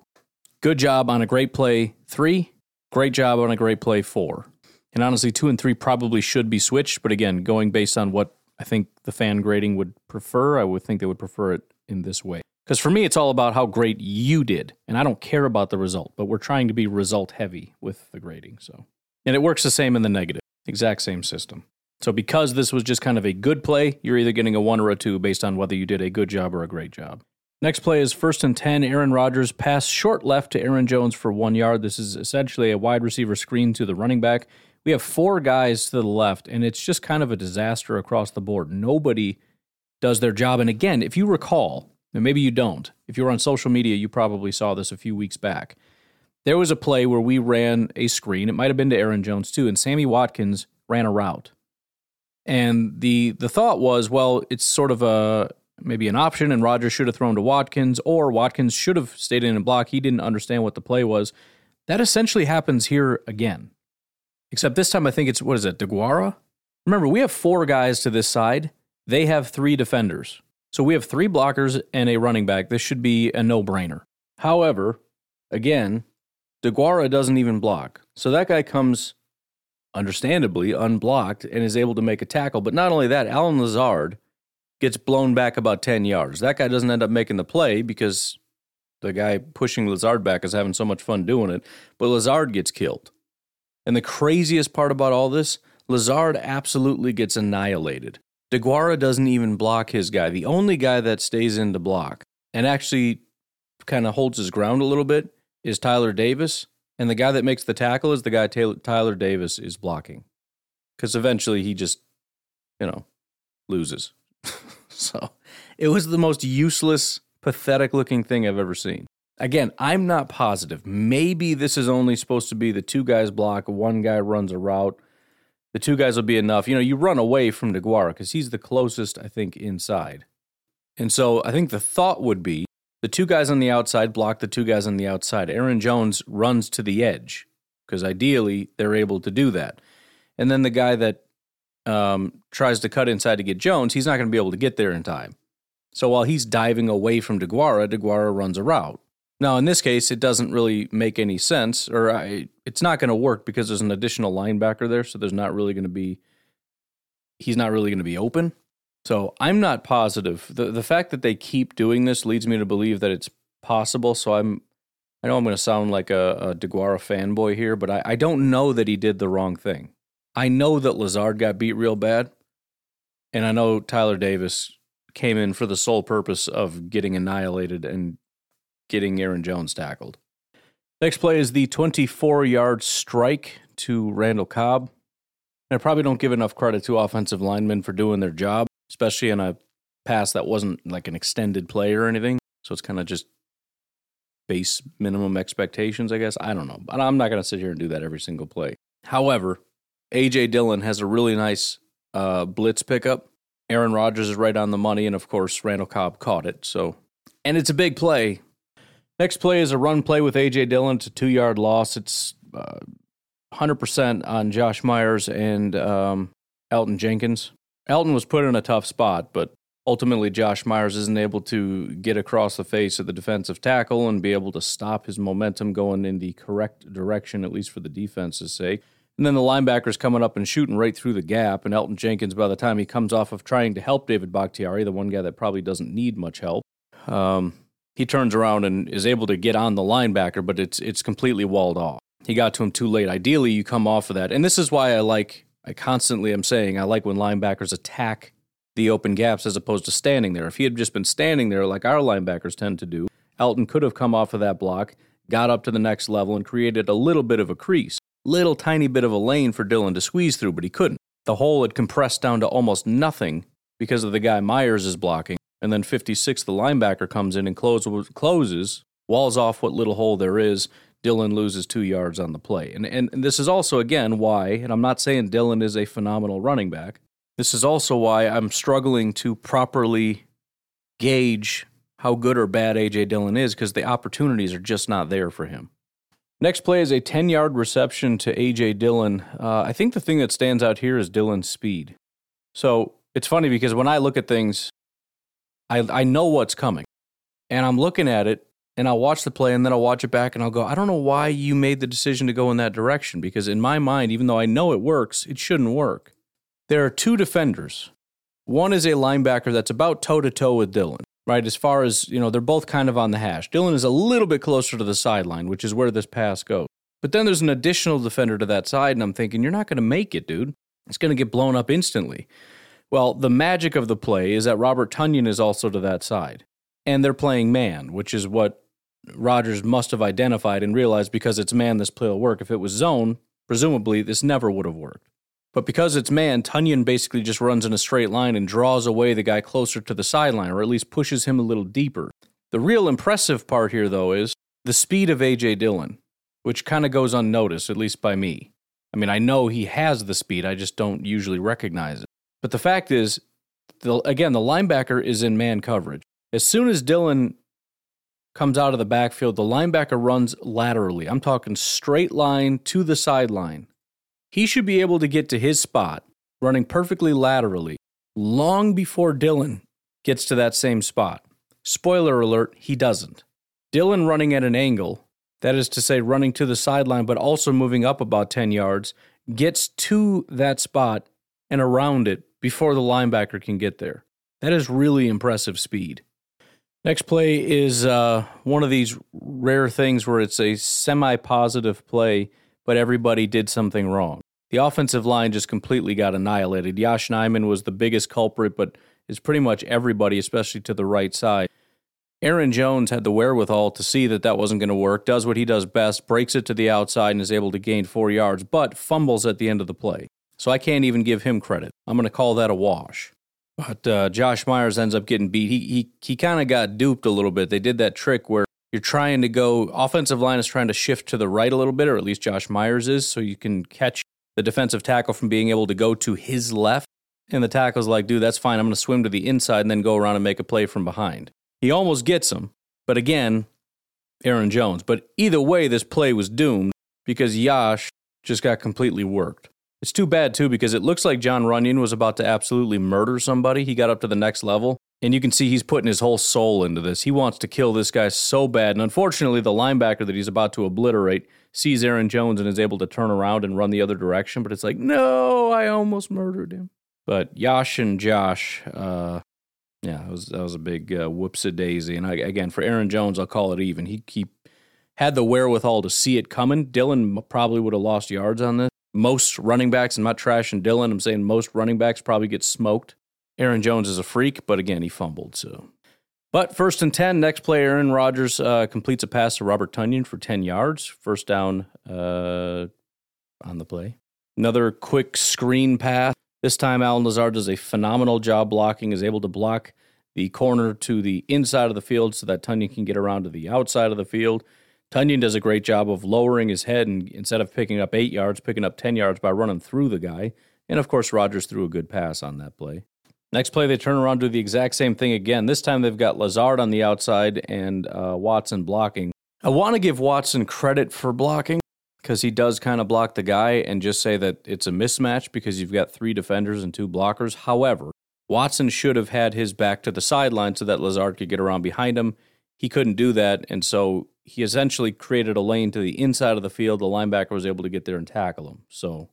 Good job on a great play, three. Great job on a great play, four. And honestly, two and three probably should be switched. But again, going based on what I think the fan grading would prefer, I would think they would prefer it in this way. Because for me, it's all about how great you did. And I don't care about the result, but we're trying to be result heavy with the grading. So, and it works the same in the negative, exact same system. So, because this was just kind of a good play, you're either getting a one or a two based on whether you did a good job or a great job. Next play is first and 10. Aaron Rodgers pass short left to Aaron Jones for one yard. This is essentially a wide receiver screen to the running back. We have four guys to the left, and it's just kind of a disaster across the board. Nobody does their job. And again, if you recall, and maybe you don't. If you're on social media, you probably saw this a few weeks back. There was a play where we ran a screen. It might have been to Aaron Jones too, and Sammy Watkins ran a route. And the the thought was, well, it's sort of a maybe an option, and Rodgers should have thrown to Watkins, or Watkins should have stayed in and block. He didn't understand what the play was. That essentially happens here again. Except this time I think it's what is it, DeGuara? Remember, we have four guys to this side. They have three defenders. So we have three blockers and a running back. This should be a no brainer. However, again, DeGuara doesn't even block. So that guy comes understandably unblocked and is able to make a tackle. But not only that, Allen Lazard gets blown back about 10 yards. That guy doesn't end up making the play because the guy pushing Lazard back is having so much fun doing it. But Lazard gets killed. And the craziest part about all this, Lazard absolutely gets annihilated. DeGuara doesn't even block his guy. The only guy that stays in to block and actually kind of holds his ground a little bit is Tyler Davis. And the guy that makes the tackle is the guy Taylor, Tyler Davis is blocking. Because eventually he just, you know, loses. so it was the most useless, pathetic looking thing I've ever seen. Again, I'm not positive. Maybe this is only supposed to be the two guys block, one guy runs a route the two guys will be enough. You know, you run away from DeGuara because he's the closest, I think, inside. And so I think the thought would be the two guys on the outside block the two guys on the outside. Aaron Jones runs to the edge because ideally they're able to do that. And then the guy that um, tries to cut inside to get Jones, he's not going to be able to get there in time. So while he's diving away from DeGuara, DeGuara runs a route. Now, in this case, it doesn't really make any sense, or I, it's not going to work because there's an additional linebacker there. So there's not really going to be, he's not really going to be open. So I'm not positive. The, the fact that they keep doing this leads me to believe that it's possible. So I'm, I know I'm going to sound like a, a DeGuara fanboy here, but I, I don't know that he did the wrong thing. I know that Lazard got beat real bad. And I know Tyler Davis came in for the sole purpose of getting annihilated and getting Aaron Jones tackled. Next play is the 24 yard strike to Randall Cobb. And I probably don't give enough credit to offensive linemen for doing their job, especially in a pass that wasn't like an extended play or anything. So it's kind of just base minimum expectations, I guess. I don't know. But I'm not going to sit here and do that every single play. However, A.J. Dillon has a really nice uh, blitz pickup. Aaron Rodgers is right on the money. And of course, Randall Cobb caught it. So, and it's a big play, Next play is a run play with A.J. Dillon. It's a two yard loss. It's uh, 100% on Josh Myers and um, Elgton Jenkins. Elgton was put in a tough spot, but ultimately Josh Myers isn't able to get across the face of the defensive tackle and be able to stop his momentum going in the correct direction, at least for the defense's sake. And then the linebacker's coming up and shooting right through the gap. And Elton Jenkins, by the time he comes off of trying to help David Bakhtiari, the one guy that probably doesn't need much help, um, he turns around and is able to get on the linebacker, but it's it's completely walled off. He got to him too late. Ideally, you come off of that, and this is why I like. I constantly am saying I like when linebackers attack the open gaps as opposed to standing there. If he had just been standing there like our linebackers tend to do, Elgton could have come off of that block, got up to the next level, and created a little bit of a crease. Little tiny bit of a lane for Dillon to squeeze through, but he couldn't. The hole had compressed down to almost nothing because of the guy Myers is blocking. And then 56, the linebacker comes in and closes, closes walls off what little hole there is. Dillon loses two yards on the play. And, and, and this is also, again, why, and I'm not saying Dillon is a phenomenal running back, this is also why I'm struggling to properly gauge how good or bad A.J. Dillon is because the opportunities are just not there for him. Next play is a 10 yard reception to A.J. Dillon. Uh, I think the thing that stands out here is Dillon's speed. So it's funny because when I look at things, I, I know what's coming. And I'm looking at it and I'll watch the play and then I'll watch it back and I'll go, I don't know why you made the decision to go in that direction because in my mind, even though I know it works, it shouldn't work. There are two defenders. One is a linebacker that's about toe to toe with Dillon, right? As far as, you know, they're both kind of on the hash. Dillon is a little bit closer to the sideline, which is where this pass goes. But then there's an additional defender to that side, and I'm thinking, you're not going to make it, dude. It's going to get blown up instantly. Well, the magic of the play is that Robert Tonyan is also to that side. And they're playing man, which is what Rodgers must have identified and realized because it's man, this play will work. If it was zone, presumably this never would have worked. But because it's man, Tonyan basically just runs in a straight line and draws away the guy closer to the sideline, or at least pushes him a little deeper. The real impressive part here, though, is the speed of A.J. Dillon, which kind of goes unnoticed, at least by me. I mean, I know he has the speed, I just don't usually recognize it. But the fact is, the, again, the linebacker is in man coverage. As soon as Dillon comes out of the backfield, the linebacker runs laterally. I'm talking straight line to the sideline. He should be able to get to his spot running perfectly laterally long before Dillon gets to that same spot. Spoiler alert, he doesn't. Dillon running at an angle, that is to say, running to the sideline, but also moving up about 10 yards, gets to that spot and around it before the linebacker can get there. That is really impressive speed. Next play is uh, one of these rare things where it's a semi positive play but everybody did something wrong. The offensive line just completely got annihilated. Yosh Nijman was the biggest culprit, but it's pretty much everybody, especially to the right side. Aaron Jones had the wherewithal to see that that wasn't going to work, does what he does best, breaks it to the outside, and is able to gain four yards, but fumbles at the end of the play. So I can't even give him credit. I'm going to call that a wash. But uh, Josh Myers ends up getting beat. He, he, he kind of got duped a little bit. They did that trick where you're trying to go offensive line is trying to shift to the right a little bit or at least Josh Myers is so you can catch the defensive tackle from being able to go to his left. And the tackle's like dude that's fine. I'm going to swim to the inside and then go around and make a play from behind. He almost gets him but again Aaron Jones. But either way this play was doomed because Yosh just got completely worked it's too bad too because it looks like Jon Runyan was about to absolutely murder somebody he got up to the next level and you can see he's putting his whole soul into this. He wants to kill this guy so bad. And unfortunately, the linebacker that he's about to obliterate sees Aaron Jones and is able to turn around and run the other direction. But it's like, no, I almost murdered him. But Yosh and Josh, uh, yeah, that was, that was a big uh, whoops a daisy. And I, again, for Aaron Jones, I'll call it even. He, he had the wherewithal to see it coming. Dillon probably would have lost yards on this. Most running backs, I'm trash and Dillon, I'm saying most running backs probably get smoked Aaron Jones is a freak, but again, he fumbled. So, but first and 10, next play, Aaron Rodgers uh, completes a pass to Robert Tonyan for 10 yards. First down uh, on the play. Another quick screen pass. This time, Allen Lazard does a phenomenal job blocking, is able to block the corner to the inside of the field so that Tonyan can get around to the outside of the field. Tonyan does a great job of lowering his head and instead of picking up eight yards, picking up 10 yards by running through the guy. And of course, Rodgers threw a good pass on that play. Next play, they turn around, do the exact same thing again. This time they've got Lazard on the outside and uh, Watson blocking. I want to give Watson credit for blocking. because he does kind of block the guy and just say that it's a mismatch because you've got three defenders and two blockers. However, Watson should have had his back to the sideline so that Lazard could get around behind him. He couldn't do that, and so he essentially created a lane to the inside of the field. The linebacker was able to get there and tackle him. So,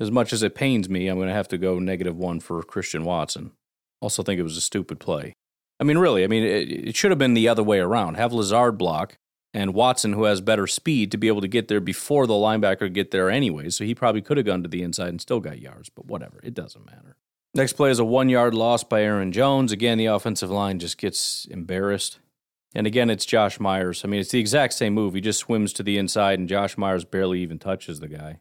as much as it pains me, I'm going to have to go negative one for Christian Watson. Also, think it was a stupid play. I mean, really, I mean, it, it should have been the other way around. Have Lazard block and Watson, who has better speed, to be able to get there before the linebacker get there anyway. So he probably could have gone to the inside and still got yards, but whatever. It doesn't matter. Next play is a one yard loss by Aaron Jones. Again, the offensive line just gets embarrassed. And again, it's Josh Myers. I mean, it's the exact same move. He just swims to the inside, and Josh Myers barely even touches the guy.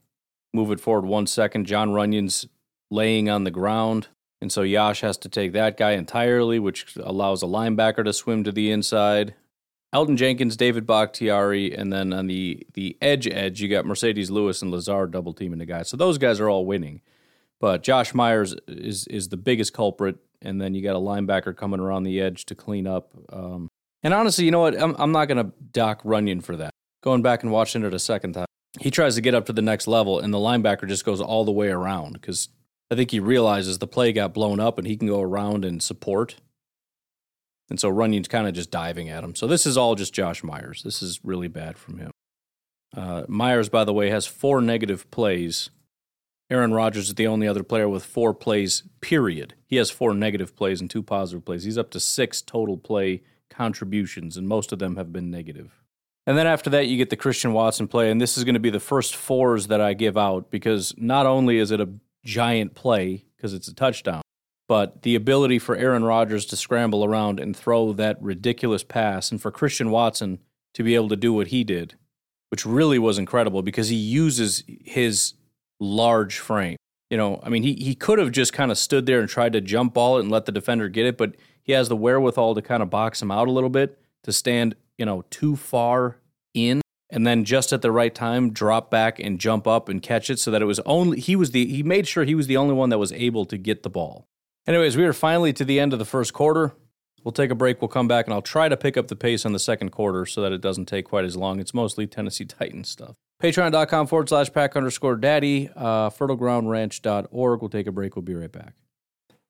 Move it forward one second. Jon Runyan's laying on the ground. And so Yosh has to take that guy entirely, which allows a linebacker to swim to the inside. Elgton Jenkins, David Bakhtiari, and then on the the edge edge, you got Marcedes Lewis and Lazard double teaming the guy. So those guys are all winning. But Josh Myers is is the biggest culprit, and then you got a linebacker coming around the edge to clean up. Um, and honestly, you know what? I'm, I'm not going to dock Runyan for that. Going back and watching it a second time, he tries to get up to the next level, and the linebacker just goes all the way around because I think he realizes the play got blown up and he can go around and support. And so Runyan's kind of just diving at him. So this is all just Josh Myers. This is really bad from him. Uh, Myers, by the way, has four negative plays. Aaron Rodgers is the only other player with four plays, period. He has four negative plays and two positive plays. He's up to six total play contributions, and most of them have been negative. And then after that, you get the Christian Watson play, and this is going to be the first fours that I give out because not only is it a giant play because it's a touchdown, but the ability for Aaron Rodgers to scramble around and throw that ridiculous pass, and for Christian Watson to be able to do what he did, which really was incredible because he uses his large frame. You know, I mean, he, he could have just kind of stood there and tried to jump ball it and let the defender get it, but he has the wherewithal to kind of box him out a little bit, to stand, you know, too far in and then just at the right time drop back and jump up and catch it so that it was only he was the he made sure he was the only one that was able to get the ball. Anyways, we are finally to the end of the first quarter. We'll take a break. We'll come back and I'll try to pick up the pace on the second quarter so that it doesn't take quite as long. It's mostly Tennessee Titans stuff. Patreon.com forward slash pack underscore daddy, uh, fertilegroundranch.org. We'll take a break. We'll be right back.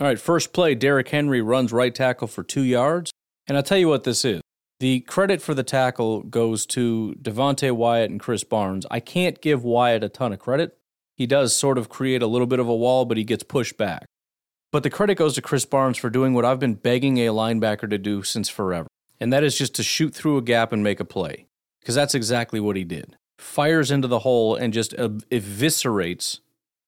All right, first play, Derrick Henry runs right tackle for two yards. And I'll tell you what this is. The credit for the tackle goes to Devonte Wyatt and Krys Barnes. I can't give Wyatt a ton of credit. He does sort of create a little bit of a wall, but he gets pushed back. But the credit goes to Krys Barnes for doing what I've been begging a linebacker to do since forever, and that is just to shoot through a gap and make a play. Because that's exactly what he did. Fires into the hole and just eviscerates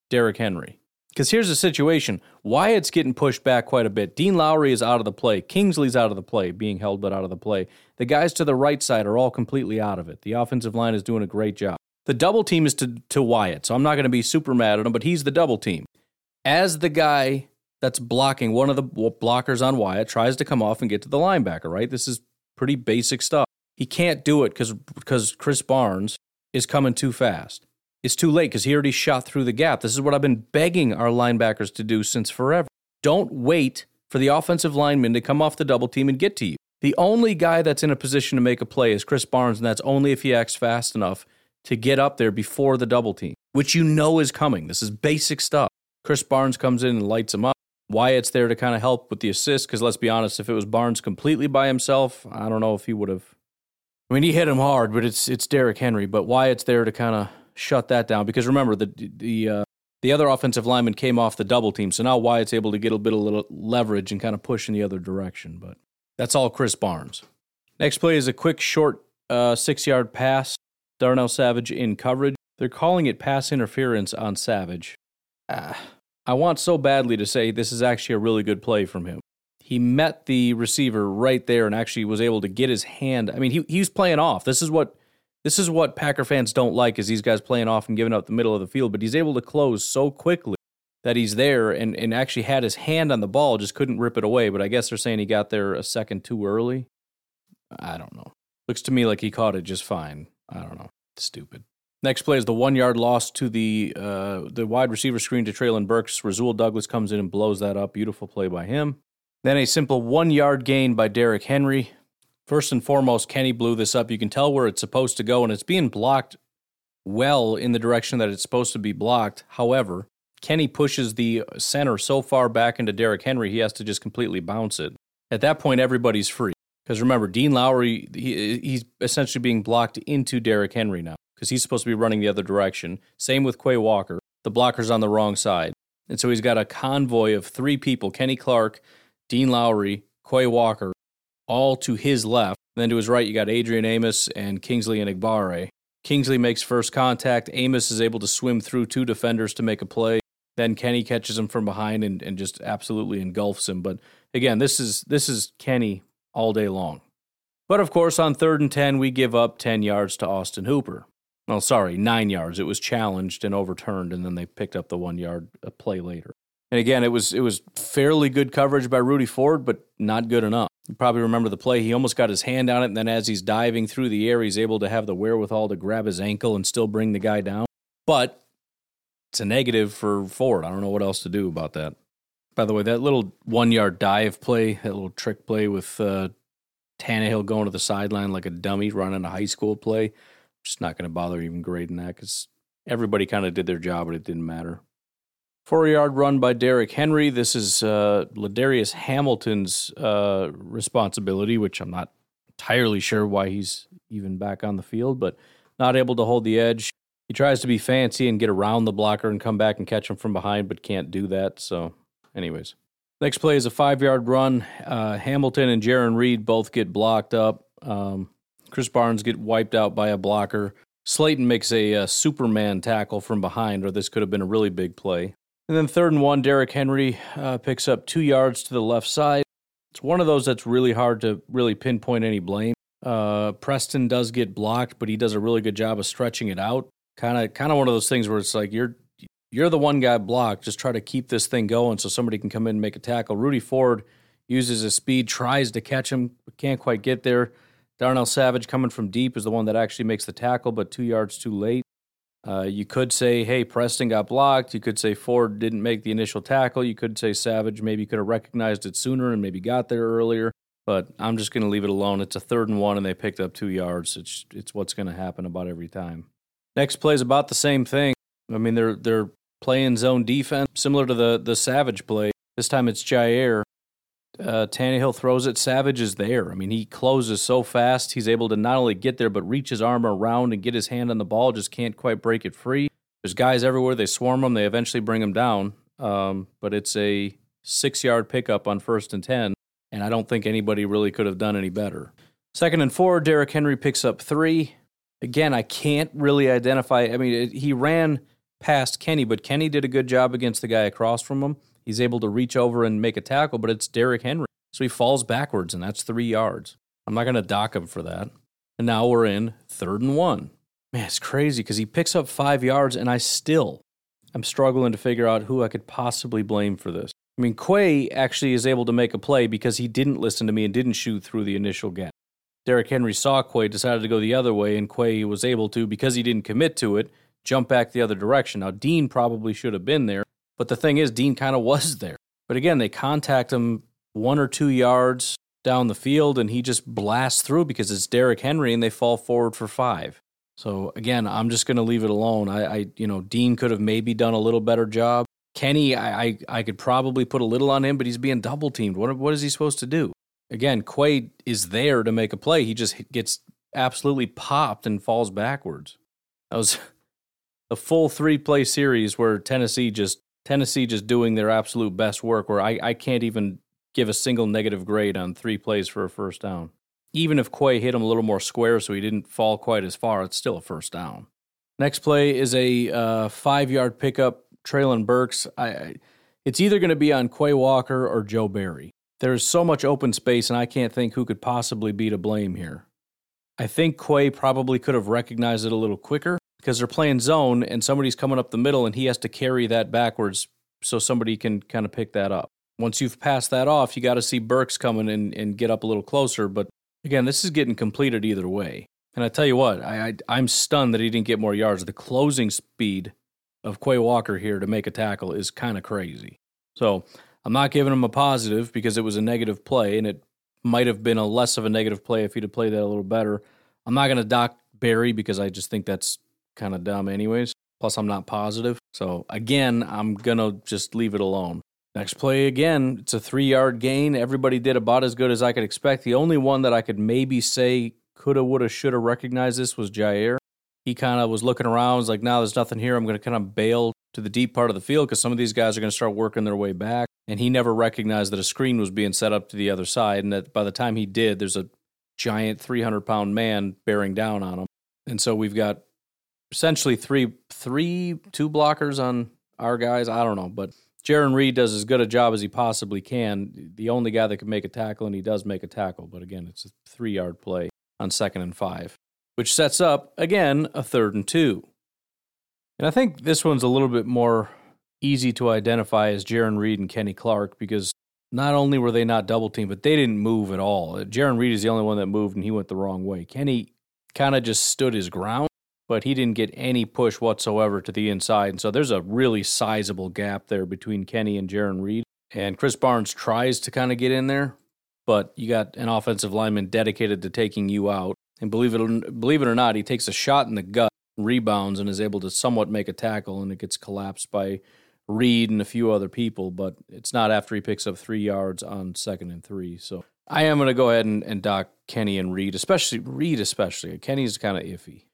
Derrick Henry. Because here's the situation Wyatt's getting pushed back quite a bit. Dean Lowry is out of the play. Kingsley's out of the play, being held but out of the play. The guys to the right side are all completely out of it. The offensive line is doing a great job. The double team is to, to Wyatt, so I'm not going to be super mad at him, but he's the double team. As the guy that's blocking, one of the blockers on Wyatt tries to come off and get to the linebacker, right? This is pretty basic stuff. He can't do it because Krys Barnes is coming too fast. It's too late because he already shot through the gap. This is what I've been begging our linebackers to do since forever. Don't wait for the offensive lineman to come off the double team and get to you. The only guy that's in a position to make a play is Krys Barnes, and that's only if he acts fast enough to get up there before the double team, which you know is coming. This is basic stuff. Krys Barnes comes in and lights him up. Wyatt's there to kind of help with the assist because let's be honest, if it was Barnes completely by himself, I don't know if he would have. I mean, he hit him hard, but it's it's Derrick Henry. But Wyatt's there to kind of shut that down because remember the the uh, the other offensive lineman came off the double team, so now Wyatt's able to get a bit of little leverage and kind of push in the other direction. But that's all Krys Barnes. Next play is a quick, short, uh, six yard pass. Darnell Savage in coverage. They're calling it pass interference on Savage. Ah, I want so badly to say this is actually a really good play from him. He met the receiver right there and actually was able to get his hand. I mean, he, he was playing off. This is what this is what Packer fans don't like is these guys playing off and giving up the middle of the field, but he's able to close so quickly that he's there and, and actually had his hand on the ball, just couldn't rip it away. But I guess they're saying he got there a second too early. I don't know. Looks to me like he caught it just fine. I don't know. Stupid. Next play is the one yard loss to the uh, the wide receiver screen to Treylon Burks. Rasul Douglas comes in and blows that up. Beautiful play by him. Then a simple one yard gain by Derrick Henry. First and foremost, Kenny blew this up. You can tell where it's supposed to go, and it's being blocked well in the direction that it's supposed to be blocked. However, Kenny pushes the center so far back into Derrick Henry, he has to just completely bounce it. At that point, everybody's free. Because remember, Dean Lowry, he, he's essentially being blocked into Derrick Henry now because he's supposed to be running the other direction. Same with Quay Walker. The blocker's on the wrong side. And so he's got a convoy of three people Kenny Clark, Dean Lowry, Quay Walker, all to his left. And then to his right, you got Adrian Amos and Kingsley Enagbare. Kingsley makes first contact. Amos is able to swim through two defenders to make a play. Then Kenny catches him from behind and, and just absolutely engulfs him. But again, this is this is Kenny all day long. But of course, on third and 10, we give up 10 yards to Austin Hooper. Well, sorry, nine yards. It was challenged and overturned, and then they picked up the one yard uh, play later. And again, it was it was fairly good coverage by Rudy Ford, but not good enough. You probably remember the play. He almost got his hand on it, and then as he's diving through the air, he's able to have the wherewithal to grab his ankle and still bring the guy down. But it's a negative for Ford. I don't know what else to do about that. By the way, that little one yard dive play, that little trick play with uh, Tannehill going to the sideline like a dummy running a high school play, I'm just not going to bother even grading that because everybody kind of did their job, but it didn't matter. Four yard run by Derrick Henry. This is uh, Ladarius Hamilton's uh, responsibility, which I'm not entirely sure why he's even back on the field, but not able to hold the edge. He tries to be fancy and get around the blocker and come back and catch him from behind, but can't do that. So, anyways, next play is a five yard run. Uh, Hamilton and Jarran Reed both get blocked up. Um, Krys Barnes get wiped out by a blocker. Slaton makes a, a uh, Superman tackle from behind, or this could have been a really big play. And then third and one, Derrick Henry uh, picks up two yards to the left side. It's one of those that's really hard to really pinpoint any blame. Uh, Preston does get blocked, but he does a really good job of stretching it out. Kind of, kind of one of those things where it's like you're you're the one guy blocked. Just try to keep this thing going so somebody can come in and make a tackle. Rudy Ford uses his speed, tries to catch him, but can't quite get there. Darnell Savage coming from deep is the one that actually makes the tackle, but two yards too late. Uh, you could say, hey, Preston got blocked. You could say Ford didn't make the initial tackle. You could say Savage maybe could have recognized it sooner and maybe got there earlier. But I'm just going to leave it alone. It's a third and one, and they picked up two yards. It's it's what's going to happen about every time. Next play is about the same thing. I mean, they're they're playing zone defense, similar to the the Savage play. This time it's Jaire, uh, Tannehill throws it. Savage is there. I mean, he closes so fast. He's able to not only get there, but reach his arm around and get his hand on the ball. Just can't quite break it free. There's guys everywhere. They swarm him. They eventually bring him down. Um, but it's a six yard pickup on first and 10. And I don't think anybody really could have done any better. Second and four, Derrick Henry picks up three. Again, I can't really identify. I mean, it, he ran past Kenny, but Kenny did a good job against the guy across from him. He's able to reach over and make a tackle, but it's Derrick Henry. So he falls backwards, and that's three yards. I'm not going to dock him for that. And now we're in third and one. Man, it's crazy because he picks up five yards, and I still am struggling to figure out who I could possibly blame for this. I mean, Quay actually is able to make a play because he didn't listen to me and didn't shoot through the initial gap. Derrick Henry saw Quay, decided to go the other way, and Quay was able to, because he didn't commit to it, jump back the other direction. Now, Dean probably should have been there, but the thing is, Dean kind of was there. But again, they contact him one or two yards down the field, and he just blasts through because it's Derrick Henry, and they fall forward for five. So again, I'm just going to leave it alone. I, I, you know, Dean could have maybe done a little better job. Kenny, I, I, I could probably put a little on him, but he's being double teamed. What, what is he supposed to do? Again, Quay is there to make a play. He just gets absolutely popped and falls backwards. That was a full three play series where Tennessee just Tennessee just doing their absolute best work. Where I, I can't even give a single negative grade on three plays for a first down. Even if Quay hit him a little more square so he didn't fall quite as far, it's still a first down. Next play is a uh, five yard pickup. Treylon Burks. I, I, it's either going to be on Quay Walker or Joe Barry. There's so much open space, and I can't think who could possibly be to blame here. I think Quay probably could have recognized it a little quicker because they're playing zone and somebody's coming up the middle and he has to carry that backwards so somebody can kind of pick that up. Once you've passed that off, you got to see Burks coming and, and get up a little closer. But again, this is getting completed either way. And I tell you what, I, I am stunned that he didn't get more yards. The closing speed of Quay Walker here to make a tackle is kind of crazy. So I'm not giving him a positive because it was a negative play, and it might have been a less of a negative play if he'd have played that a little better. I'm not going to dock Barry because I just think that's kind of dumb, anyways. Plus, I'm not positive. So again, I'm going to just leave it alone. Next play again, it's a three yard gain. Everybody did about as good as I could expect. The only one that I could maybe say coulda, woulda, shoulda recognized this was Jaire. He kind of was looking around, was like, "Now there's nothing here. I'm going to kind of bail to the deep part of the field because some of these guys are going to start working their way back." And he never recognized that a screen was being set up to the other side, and that by the time he did, there's a giant 300 pound man bearing down on him. And so we've got essentially three, three, two blockers on our guys. I don't know, but Jarran Reed does as good a job as he possibly can. The only guy that can make a tackle, and he does make a tackle, but again, it's a three yard play on second and five, which sets up, again, a third and two. And I think this one's a little bit more easy to identify as Jarran Reed and Kenny Clark because not only were they not double teamed, but they didn't move at all. Jarran Reed is the only one that moved, and he went the wrong way. Kenny kind of just stood his ground, but he didn't get any push whatsoever to the inside. And so there's a really sizable gap there between Kenny and Jarran Reed. And Krys Barnes tries to kind of get in there, but you got an offensive lineman dedicated to taking you out. And believe it, or, believe it or not, he takes a shot in the gut, rebounds, and is able to somewhat make a tackle, and it gets collapsed by Reed and a few other people, but it's not after he picks up three yards on second and three. So I am going to go ahead and, and dock Kenny and Reed, especially Reed, especially. Kenny's kind of iffy.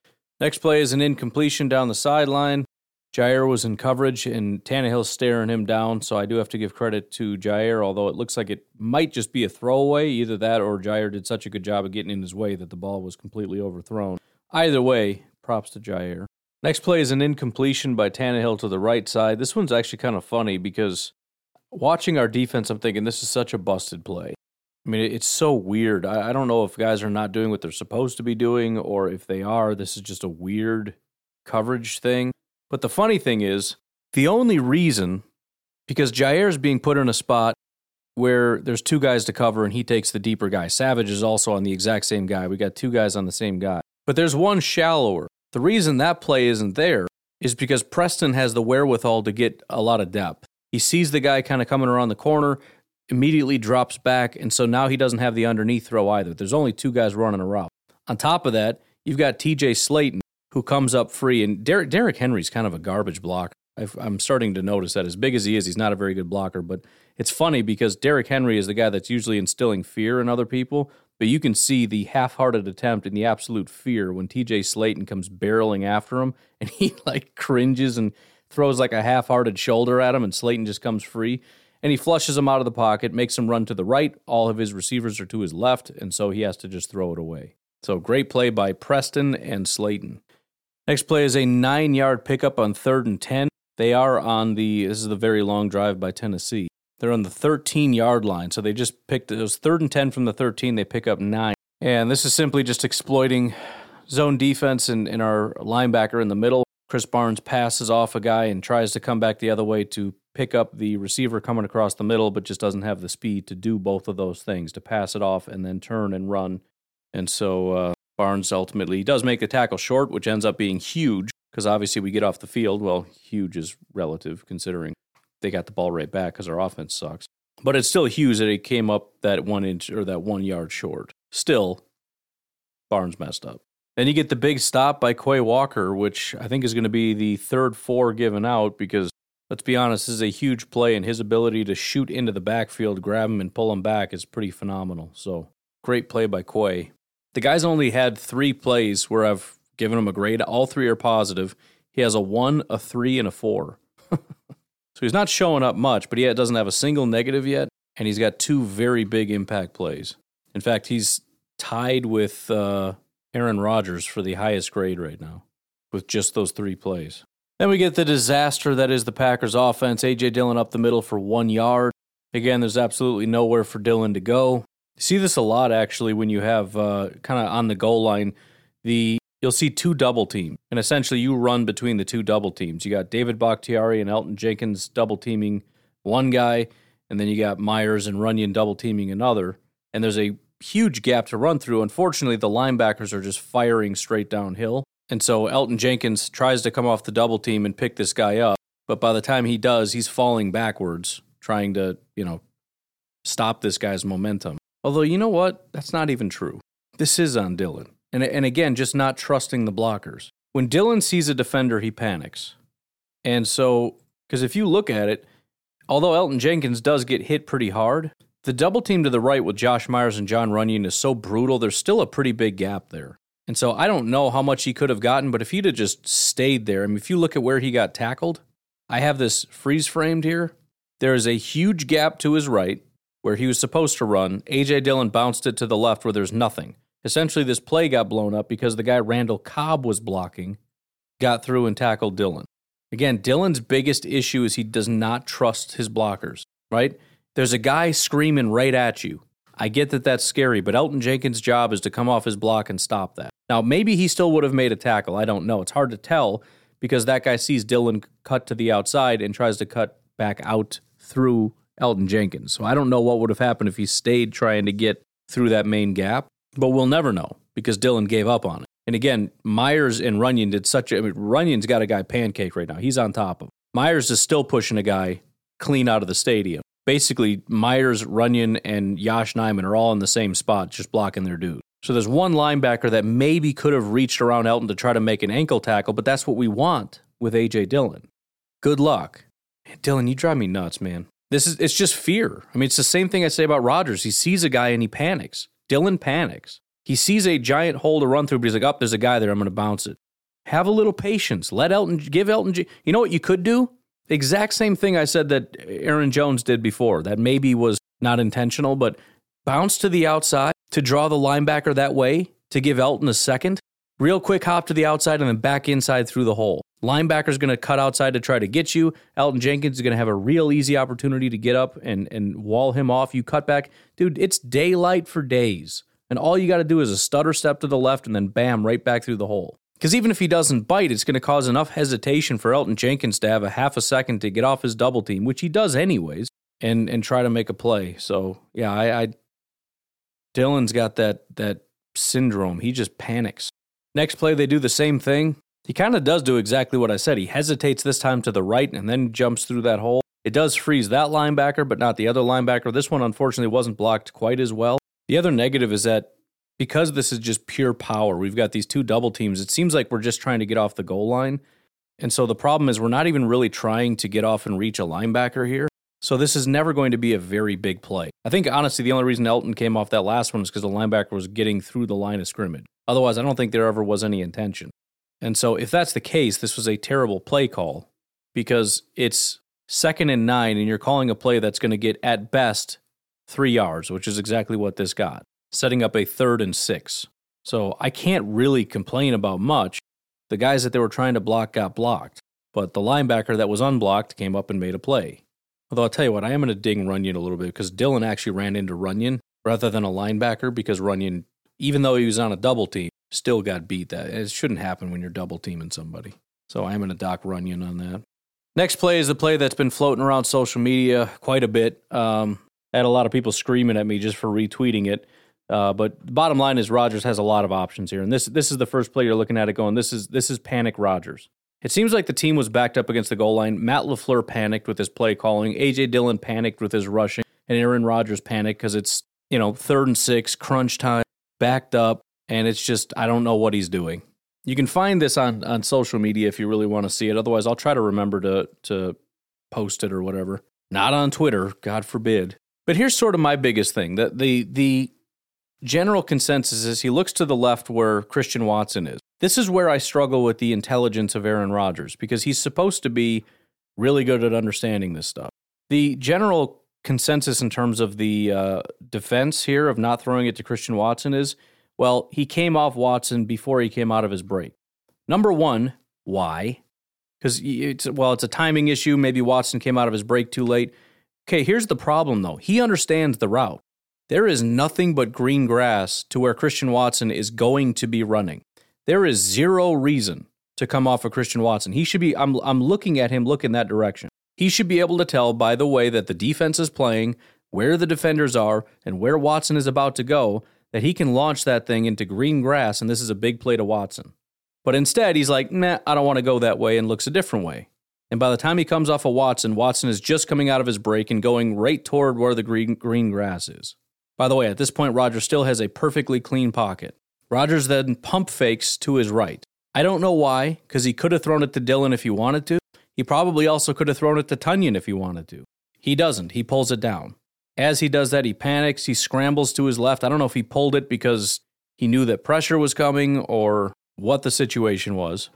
Next play is an incompletion down the sideline. Jaire was in coverage and Tannehill's staring him down, so I do have to give credit to Jaire, although it looks like it might just be a throwaway. Either that or Jaire did such a good job of getting in his way that the ball was completely overthrown. Either way, props to Jaire. Next play is an incompletion by Tannehill to the right side. This one's actually kind of funny because watching our defense, I'm thinking this is such a busted play. I mean, it's so weird. I, don't know if guys are not doing what they're supposed to be doing or if they are. This is just a weird coverage thing. But the funny thing is, the only reason, because Jaire is being put in a spot where there's two guys to cover and he takes the deeper guy. Savage is also on the exact same guy. We got two guys on the same guy. But there's one shallower. The reason that play isn't there is because Preston has the wherewithal to get a lot of depth. He sees the guy kind of coming around the corner, immediately drops back, and so now he doesn't have the underneath throw either. There's only two guys running a route. On top of that, you've got TJ Slaton who comes up free, and Derrick, Derrick Henry's kind of a garbage blocker. i am starting to notice that as big as he is, he's not a very good blocker. But it's funny because Derrick Henry is the guy that's usually instilling fear in other people. But you can see the half hearted attempt and the absolute fear when TJ Slaton comes barreling after him and he like cringes and throws like a half hearted shoulder at him and Slaton just comes free. And he flushes him out of the pocket, makes him run to the right. All of his receivers are to his left, and so he has to just throw it away. So great play by Preston and Slaton. Next play is a nine yard pickup on third and 10. They are on the, this is the very long drive by Tennessee. They're on the 13 yard line. So they just picked, it was third and 10 from the 13. They pick up nine. And this is simply just exploiting zone defense and, and our linebacker in the middle. Krys Barnes passes off a guy and tries to come back the other way to pick up the receiver coming across the middle, but just doesn't have the speed to do both of those things to pass it off and then turn and run. And so uh, Barnes ultimately does make the tackle short, which ends up being huge because obviously we get off the field. Well, huge is relative considering they got the ball right back because our offense sucks. But it's still huge that it came up that one inch or that one yard short. Still, Barnes messed up. Then you get the big stop by Quay Walker, which I think is going to be the third four given out because let's be honest, this is a huge play, and his ability to shoot into the backfield, grab him, and pull him back is pretty phenomenal. So great play by Quay. The guy's only had three plays where I've given him a grade. All three are positive. He has a one, a three, and a four. so he's not showing up much, but he doesn't have a single negative yet, and he's got two very big impact plays. In fact, he's tied with uh, Aaron Rodgers for the highest grade right now with just those three plays. Then we get the disaster that is the Packers offense. A.J. Dillon up the middle for one yard. Again, there's absolutely nowhere for Dillon to go. You see this a lot actually when you have uh, kind of on the goal line. The you'll see two double team, and essentially you run between the two double teams. You got David Bakhtiari and Elton Jenkins double teaming one guy, and then you got Myers and Runyan double teaming another. And there's a huge gap to run through. Unfortunately, the linebackers are just firing straight downhill. And so Elton Jenkins tries to come off the double team and pick this guy up. But by the time he does, he's falling backwards, trying to, you know, stop this guy's momentum. Although, you know what? That's not even true. This is on Dillon. And, and again, just not trusting the blockers. When Dillon sees a defender, he panics. And so, because if you look at it, although Elton Jenkins does get hit pretty hard, the double team to the right with Josh Myers and Jon Runyan is so brutal, there's still a pretty big gap there. And so I don't know how much he could have gotten, but if he'd have just stayed there, I mean, if you look at where he got tackled, I have this freeze framed here. There is a huge gap to his right where he was supposed to run. AJ Dillon bounced it to the left where there's nothing. Essentially, this play got blown up because the guy Randall Cobb was blocking got through and tackled Dillon. Again, Dillon's biggest issue is he does not trust his blockers, right? There's a guy screaming right at you. I get that that's scary, but Elton Jenkins' job is to come off his block and stop that. Now, maybe he still would have made a tackle. I don't know. It's hard to tell because that guy sees Dillon cut to the outside and tries to cut back out through Elton Jenkins. So I don't know what would have happened if he stayed trying to get through that main gap, but we'll never know because Dillon gave up on it. And again, Myers and Runyan did such a. I mean, Runyan's got a guy pancake right now. He's on top of him. Myers is still pushing a guy clean out of the stadium basically Myers, Runyan, and Josh Nijman are all in the same spot, just blocking their dude. So there's one linebacker that maybe could have reached around Elton to try to make an ankle tackle, but that's what we want with AJ Dillon. Good luck. Dillon, you drive me nuts, man. This is it's just fear. I mean, it's the same thing I say about Rodgers. He sees a guy and he panics. Dillon panics. He sees a giant hole to run through, but he's like, "Up, oh, there's a guy there. I'm going to bounce it." Have a little patience. Let Elton give Elgton. You know what you could do? Exact same thing I said that Aaron Jones did before. That maybe was not intentional, but bounce to the outside to draw the linebacker that way to give Elton a second. Real quick hop to the outside and then back inside through the hole. Linebacker's going to cut outside to try to get you. Elton Jenkins is going to have a real easy opportunity to get up and, and wall him off. You cut back. Dude, it's daylight for days. And all you got to do is a stutter step to the left and then bam, right back through the hole. Because even if he doesn't bite, it's going to cause enough hesitation for Elton Jenkins to have a half a second to get off his double team, which he does anyways, and and try to make a play. So yeah, I, I Dillon's got that that syndrome. He just panics. Next play, they do the same thing. He kind of does do exactly what I said. He hesitates this time to the right and then jumps through that hole. It does freeze that linebacker, but not the other linebacker. This one, unfortunately, wasn't blocked quite as well. The other negative is that because this is just pure power, we've got these two double teams. It seems like we're just trying to get off the goal line. And so the problem is we're not even really trying to get off and reach a linebacker here. So this is never going to be a very big play. I think honestly the only reason Elton came off that last one is because the linebacker was getting through the line of scrimmage. Otherwise, I don't think there ever was any intention. And so if that's the case, this was a terrible play call because it's second and 9 and you're calling a play that's going to get at best 3 yards, which is exactly what this got setting up a third and six. So I can't really complain about much. The guys that they were trying to block got blocked, but the linebacker that was unblocked came up and made a play. Although I'll tell you what, I am going to ding Runyan a little bit because Dillon actually ran into Runyan rather than a linebacker because Runyan, even though he was on a double team, still got beat. That it shouldn't happen when you're double teaming somebody. So I am going to dock Runyan on that. Next play is the play that's been floating around social media quite a bit. Um, I had a lot of people screaming at me just for retweeting it. Uh, but the bottom line is Rodgers has a lot of options here, and this this is the first play you're looking at it going. This is this is panic Rodgers. It seems like the team was backed up against the goal line. Matt LaFleur panicked with his play calling. AJ Dillon panicked with his rushing. And Aaron Rodgers panicked because it's, you know, third and six, crunch time, backed up. And it's just, I don't know what he's doing. You can find this on, on social media if you really want to see it. Otherwise, I'll try to remember to, to post it or whatever. Not on Twitter, God forbid. But here's sort of my biggest thing. The, the, the general consensus is he looks to the left where Christian Watson is. This is where I struggle with the intelligence of Aaron Rodgers because he's supposed to be really good at understanding this stuff. The general consensus in terms of the uh, defense here of not throwing it to Christian Watson is well, he came off Watson before he came out of his break. Number one, why? Because it's well, it's a timing issue. Maybe Watson came out of his break too late. Okay, here's the problem though. He understands the route. There is nothing but green grass to where Christian Watson is going to be running. There is zero reason to come off of Christian Watson. He should be, I'm, I'm looking at him look in that direction. He should be able to tell by the way that the defense is playing, where the defenders are, and where Watson is about to go, that he can launch that thing into green grass, and this is a big play to Watson. But instead, he's like, nah, I don't want to go that way, and looks a different way. And by the time he comes off of Watson, Watson is just coming out of his break and going right toward where the green, green grass is. By the way, at this point, Rodgers still has a perfectly clean pocket. Rodgers then pump fakes to his right. I don't know why, because he could have thrown it to Dillon if he wanted to. He probably also could have thrown it to Tonyan if he wanted to. He doesn't. He pulls it down. As he does that, he panics. He scrambles to his left. I don't know if he pulled it because he knew that pressure was coming or what the situation was,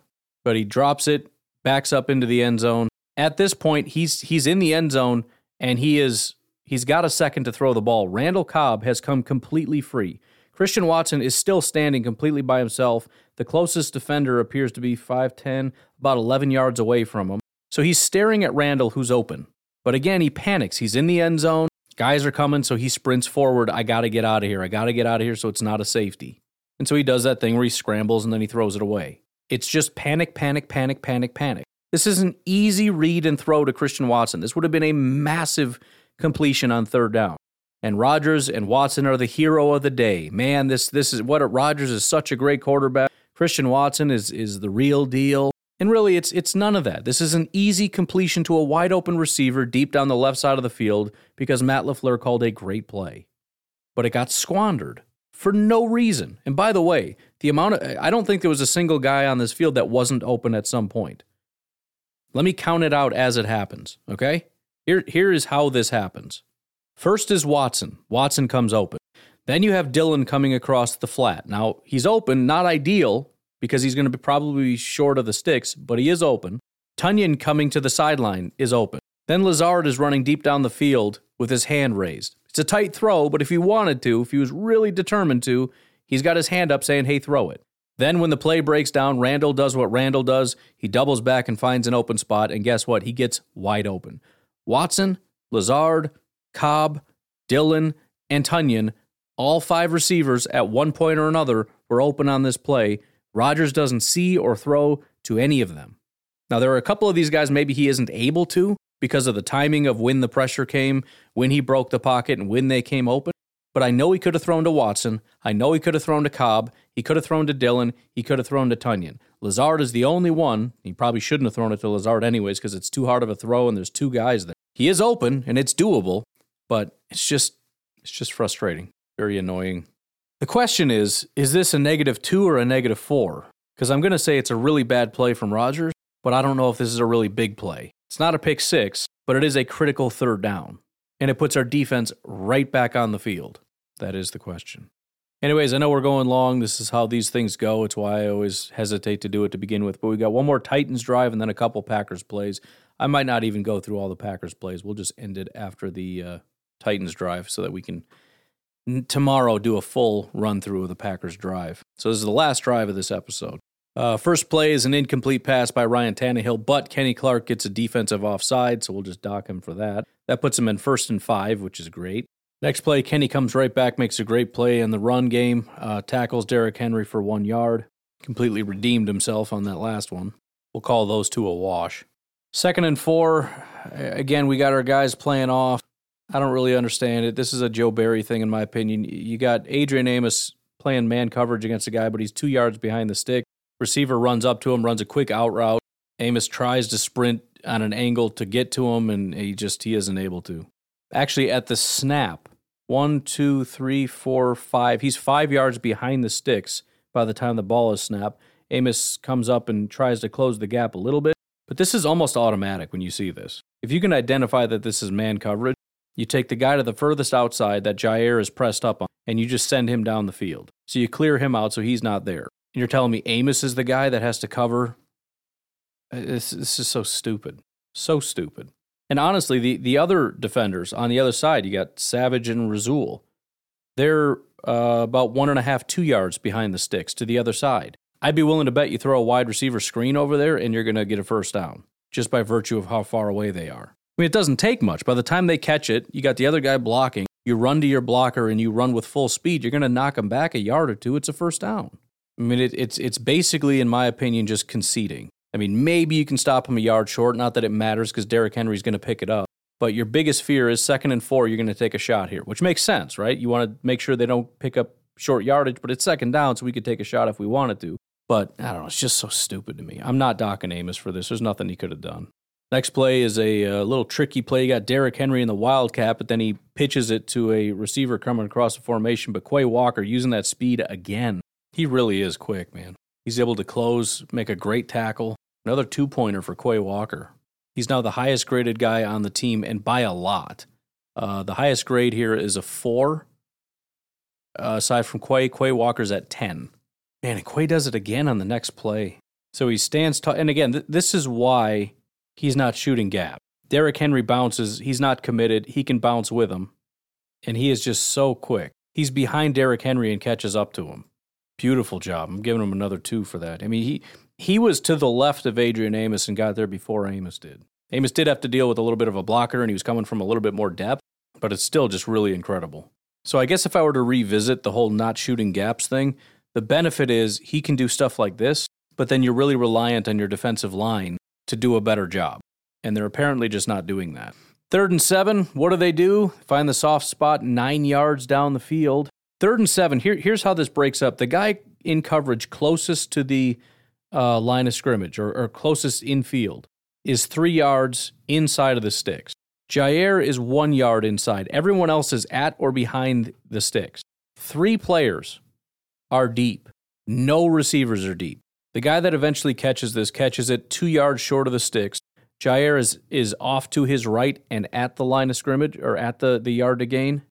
but he drops it, backs up into the end zone. At this point, he's he's in the end zone and he is he's got a second to throw the ball. Randall Cobb has come completely free. Christian Watson is still standing completely by himself. The closest defender appears to be 5'10, about 11 yards away from him. So he's staring at Randall, who's open. But again, he panics. He's in the end zone. Guys are coming, so he sprints forward. I got to get out of here. I got to get out of here so it's not a safety. And so he does that thing where he scrambles and then he throws it away. It's just panic, panic, panic, panic, panic. This is an easy read and throw to Christian Watson. This would have been a massive completion on third down and Rodgers and Watson are the hero of the day. Man, this this is what Rodgers is such a great quarterback. Christian Watson is is the real deal. And really it's it's none of that. This is an easy completion to a wide open receiver deep down the left side of the field because Matt LaFleur called a great play. But it got squandered for no reason. And by the way, the amount of I don't think there was a single guy on this field that wasn't open at some point. Let me count it out as it happens, okay? Here here is how this happens. First is Watson. Watson comes open. Then you have Dillon coming across the flat. Now, he's open, not ideal because he's going to be probably short of the sticks, but he is open. Tonyan coming to the sideline is open. Then Lazard is running deep down the field with his hand raised. It's a tight throw, but if he wanted to, if he was really determined to, he's got his hand up saying, hey, throw it. Then when the play breaks down, Randall does what Randall does. He doubles back and finds an open spot, and guess what? He gets wide open. Watson, Lazard, Cobb, Dillon, and Tonyan, all five receivers at one point or another were open on this play. Rodgers doesn't see or throw to any of them. Now, there are a couple of these guys maybe he isn't able to because of the timing of when the pressure came, when he broke the pocket, and when they came open. But I know he could have thrown to Watson. I know he could have thrown to Cobb. He could have thrown to Dillon. He could have thrown to Tonyan. Lazard is the only one. He probably shouldn't have thrown it to Lazard anyways because it's too hard of a throw and there's two guys there. He is open and it's doable, but it's just it's just frustrating, very annoying. The question is, is this a negative 2 or a negative 4? Cuz I'm going to say it's a really bad play from Rodgers, but I don't know if this is a really big play. It's not a pick 6, but it is a critical third down, and it puts our defense right back on the field. That is the question. Anyways, I know we're going long. This is how these things go. It's why I always hesitate to do it to begin with. But we got one more Titans drive and then a couple Packers plays. I might not even go through all the Packers plays. We'll just end it after the uh, Titans drive so that we can tomorrow do a full run through of the Packers drive. So this is the last drive of this episode. Uh, first play is an incomplete pass by Ryan Tannehill, but Kenny Clark gets a defensive offside, so we'll just dock him for that. That puts him in first and five, which is great. Next play, Kenny comes right back, makes a great play in the run game, uh, tackles Derrick Henry for one yard, completely redeemed himself on that last one. We'll call those two a wash. Second and four, again, we got our guys playing off. I don't really understand it. This is a Joe Barry thing, in my opinion. You got Adrian Amos playing man coverage against a guy, but he's two yards behind the stick. Receiver runs up to him, runs a quick out route. Amos tries to sprint on an angle to get to him, and he just he isn't able to. Actually, at the snap, one, two, three, four, five. He's five yards behind the sticks by the time the ball is snapped. Amos comes up and tries to close the gap a little bit, but this is almost automatic when you see this. If you can identify that this is man coverage, you take the guy to the furthest outside that Jaire is pressed up on, and you just send him down the field. So you clear him out so he's not there. And you're telling me Amos is the guy that has to cover? Uh, this, this is so stupid. So stupid. And honestly, the, the other defenders on the other side, you got Savage and Rasul. They're uh, about one and a half, two yards behind the sticks to the other side. I'd be willing to bet you throw a wide receiver screen over there and you're going to get a first down just by virtue of how far away they are. I mean, it doesn't take much. By the time they catch it, you got the other guy blocking. You run to your blocker and you run with full speed. You're going to knock him back a yard or two. It's a first down. I mean, it, it's it's basically, in my opinion, just conceding. I mean, maybe you can stop him a yard short. Not that it matters because Derrick Henry's going to pick it up. But your biggest fear is second and four. You're going to take a shot here, which makes sense, right? You want to make sure they don't pick up short yardage, but it's second down, so we could take a shot if we wanted to. But I don't know. It's just so stupid to me. I'm not docking Amos for this. There's nothing he could have done. Next play is a, uh, little tricky play. You got Derrick Henry in the wildcat, but then he pitches it to a receiver coming across the formation. But Quay Walker using that speed again. He really is quick, man. He's able to close, make a great tackle. Another two pointer for Quay Walker. He's now the highest graded guy on the team, and by a lot. Uh, the highest grade here is a four. Uh, aside from Quay, Quay Walker's at 10. Man, and Quay does it again on the next play. So he stands tall. And again, th- this is why he's not shooting gap. Derrick Henry bounces. He's not committed. He can bounce with him. And he is just so quick. He's behind Derrick Henry and catches up to him. Beautiful job. I'm giving him another two for that. I mean, he, he was to the left of Adrian Amos and got there before Amos did. Amos did have to deal with a little bit of a blocker and he was coming from a little bit more depth, but it's still just really incredible. So I guess if I were to revisit the whole not shooting gaps thing, the benefit is he can do stuff like this, but then you're really reliant on your defensive line to do a better job. And they're apparently just not doing that. Third and seven, what do they do? Find the soft spot nine yards down the field. Third and seven, here, here's how this breaks up. The guy in coverage closest to the uh, line of scrimmage or, or closest infield is three yards inside of the sticks. Jaire is one yard inside. Everyone else is at or behind the sticks. Three players are deep. No receivers are deep. The guy that eventually catches this catches it two yards short of the sticks. Jaire is, is off to his right and at the line of scrimmage or at the, the yard to gain.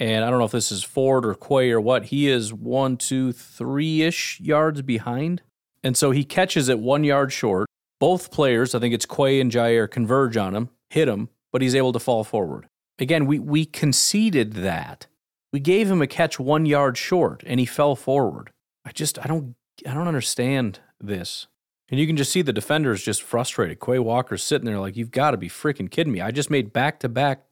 And I don't know if this is Ford or Quay or what. He is one, two, three ish yards behind. And so he catches it one yard short. Both players, I think it's Quay and Jaire, converge on him, hit him, but he's able to fall forward. Again, we, we conceded that. We gave him a catch one yard short and he fell forward. I just I don't I don't understand this. And you can just see the defenders just frustrated. Quay Walker's sitting there like, you've got to be freaking kidding me. I just made back to back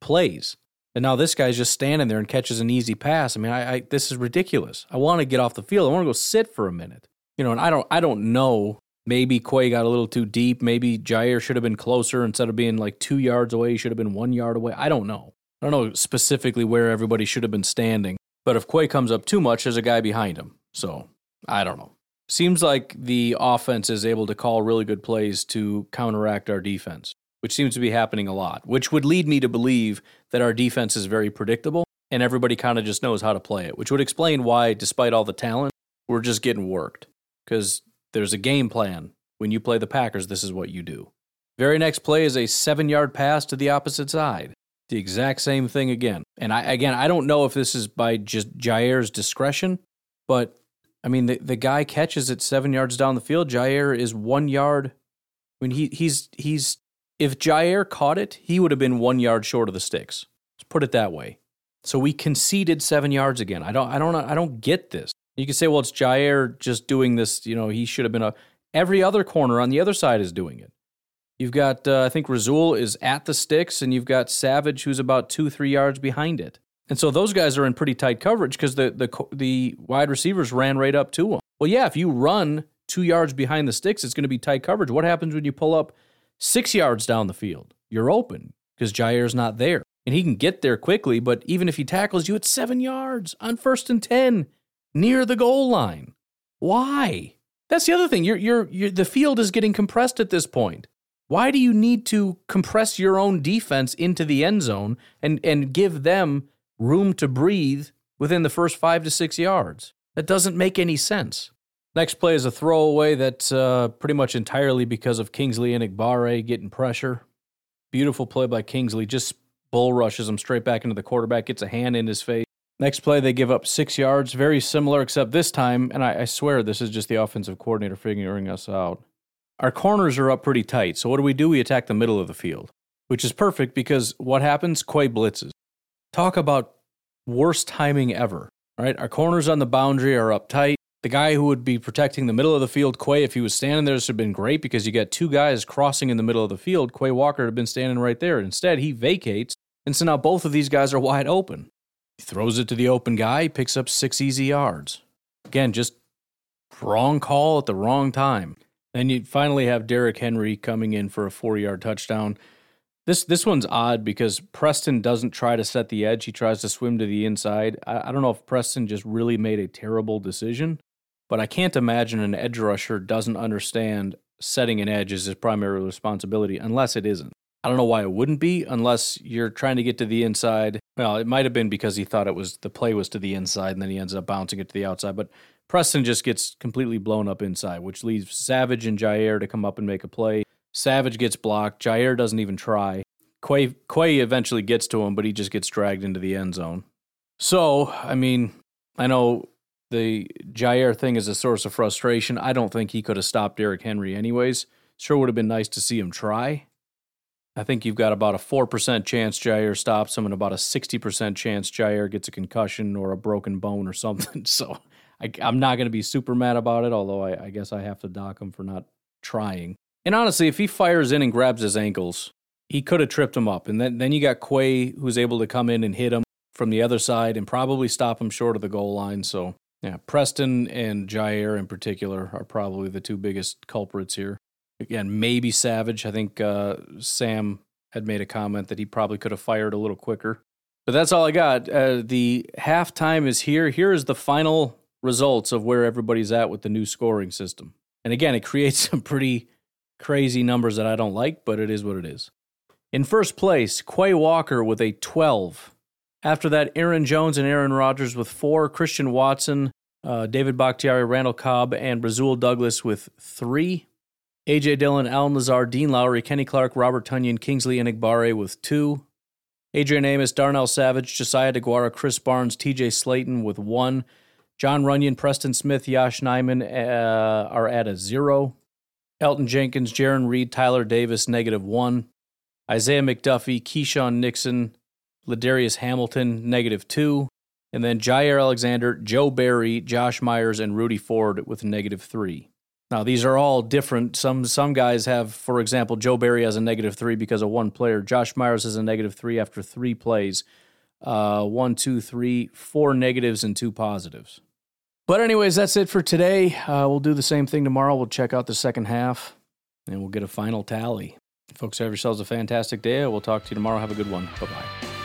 plays. And now this guy's just standing there and catches an easy pass. I mean, I, I this is ridiculous. I want to get off the field. I want to go sit for a minute. You know, and I don't I don't know. Maybe Quay got a little too deep. Maybe Jaire should have been closer instead of being like two yards away. He should have been one yard away. I don't know. I don't know specifically where everybody should have been standing. But if Quay comes up too much, there's a guy behind him. So I don't know. Seems like the offense is able to call really good plays to counteract our defense, which seems to be happening a lot, which would lead me to believe that our defense is very predictable and everybody kind of just knows how to play it, which would explain why, despite all the talent, we're just getting worked. Because there's a game plan. When you play the Packers, this is what you do. Very next play is a seven yard pass to the opposite side. The exact same thing again. And I, again, I don't know if this is by just Jaire's discretion, but I mean, the, the guy catches it seven yards down the field. Jaire is one yard. I mean, he, he's, he's, if Jaire caught it, he would have been one yard short of the sticks. Let's put it that way. So we conceded seven yards again. I don't, I don't, I don't get this. You can say, well, it's Jaire just doing this. You know, he should have been a. Every other corner on the other side is doing it. You've got, uh, I think Rasul is at the sticks, and you've got Savage who's about two, three yards behind it. And so those guys are in pretty tight coverage because the, the, the wide receivers ran right up to them. Well, yeah, if you run two yards behind the sticks, it's going to be tight coverage. What happens when you pull up six yards down the field? You're open because Jaire's not there. And he can get there quickly, but even if he tackles you at seven yards on first and 10 near the goal line, why? That's the other thing. You're, you're, you're, the field is getting compressed at this point. Why do you need to compress your own defense into the end zone and, and give them room to breathe within the first five to six yards? That doesn't make any sense. Next play is a throwaway that's uh, pretty much entirely because of Kingsley Enagbare getting pressure. Beautiful play by Kingsley. Just bull rushes him straight back into the quarterback, gets a hand in his face. Next play, they give up six yards. Very similar, except this time, and I, I swear this is just the offensive coordinator figuring us out. Our corners are up pretty tight. So what do we do? We attack the middle of the field, which is perfect because what happens? Quay blitzes. Talk about worst timing ever, right? Our corners on the boundary are up tight. The guy who would be protecting the middle of the field, Quay, if he was standing there, this would have been great because you got two guys crossing in the middle of the field. Quay Walker had been standing right there. Instead, he vacates, and so now both of these guys are wide open. He throws it to the open guy, picks up six easy yards. Again, just wrong call at the wrong time. Then you finally have Derrick Henry coming in for a four yard touchdown. This this one's odd because Preston doesn't try to set the edge. He tries to swim to the inside. I, I don't know if Preston just really made a terrible decision, but I can't imagine an edge rusher doesn't understand setting an edge is his primary responsibility unless it isn't. I don't know why it wouldn't be unless you're trying to get to the inside. Well, it might have been because he thought it was the play was to the inside and then he ends up bouncing it to the outside. But Preston just gets completely blown up inside, which leaves Savage and Jaire to come up and make a play. Savage gets blocked. Jaire doesn't even try. Quay, Quay eventually gets to him, but he just gets dragged into the end zone. So, I mean, I know the Jaire thing is a source of frustration. I don't think he could have stopped Derrick Henry anyways. Sure would have been nice to see him try. I think you've got about a 4% chance Jaire stops him and about a 60% chance Jaire gets a concussion or a broken bone or something. So I, am not going to be super mad about it, although I, I guess I have to dock him for not trying. And honestly, if he fires in and grabs his ankles, he could have tripped him up. And then, then you got Quay, who's able to come in and hit him from the other side and probably stop him short of the goal line. So, yeah, Preston and Jaire in particular are probably the two biggest culprits here. Again, maybe Savage. I think uh, Sam had made a comment that he probably could have fired a little quicker. But that's all I got. Uh, the halftime is here. Here is the final results of where everybody's at with the new scoring system. And again, it creates some pretty crazy numbers that I don't like, but it is what it is. In first place, Quay Walker with a 12. After that, Aaron Jones and Aaron Rodgers with four. Christian Watson, uh, David Bakhtiari, Randall Cobb, and Rasul Douglas with three. A.J. Dillon, Allen Lazard, Dean Lowry, Kenny Clark, Robert Tonyan, Kingsley Enagbare with two. Adrian Amos, Darnell Savage, Josiah Deguara, Krys Barnes, TJ Slaton with one. Jon Runyan, Preston Smith, Yosh Nijman uh, are at a zero. Elgton Jenkins, Jarran Reed, Tyler Davis, negative one. Isaiah McDuffie, Keisean Nixon, Ladarius Hamilton, negative two. And then Jaire Alexander, Joe Barry, Josh Myers, and Rudy Ford with negative three. Now these are all different. Some some guys have, for example, Joe Barry has a negative three because of one player. Josh Myers has a negative three after three plays. Uh, one, two, three, four negatives and two positives. But anyways, that's it for today. Uh, we'll do the same thing tomorrow. We'll check out the second half, and we'll get a final tally. Folks, have yourselves a fantastic day. We'll talk to you tomorrow. Have a good one. Bye bye.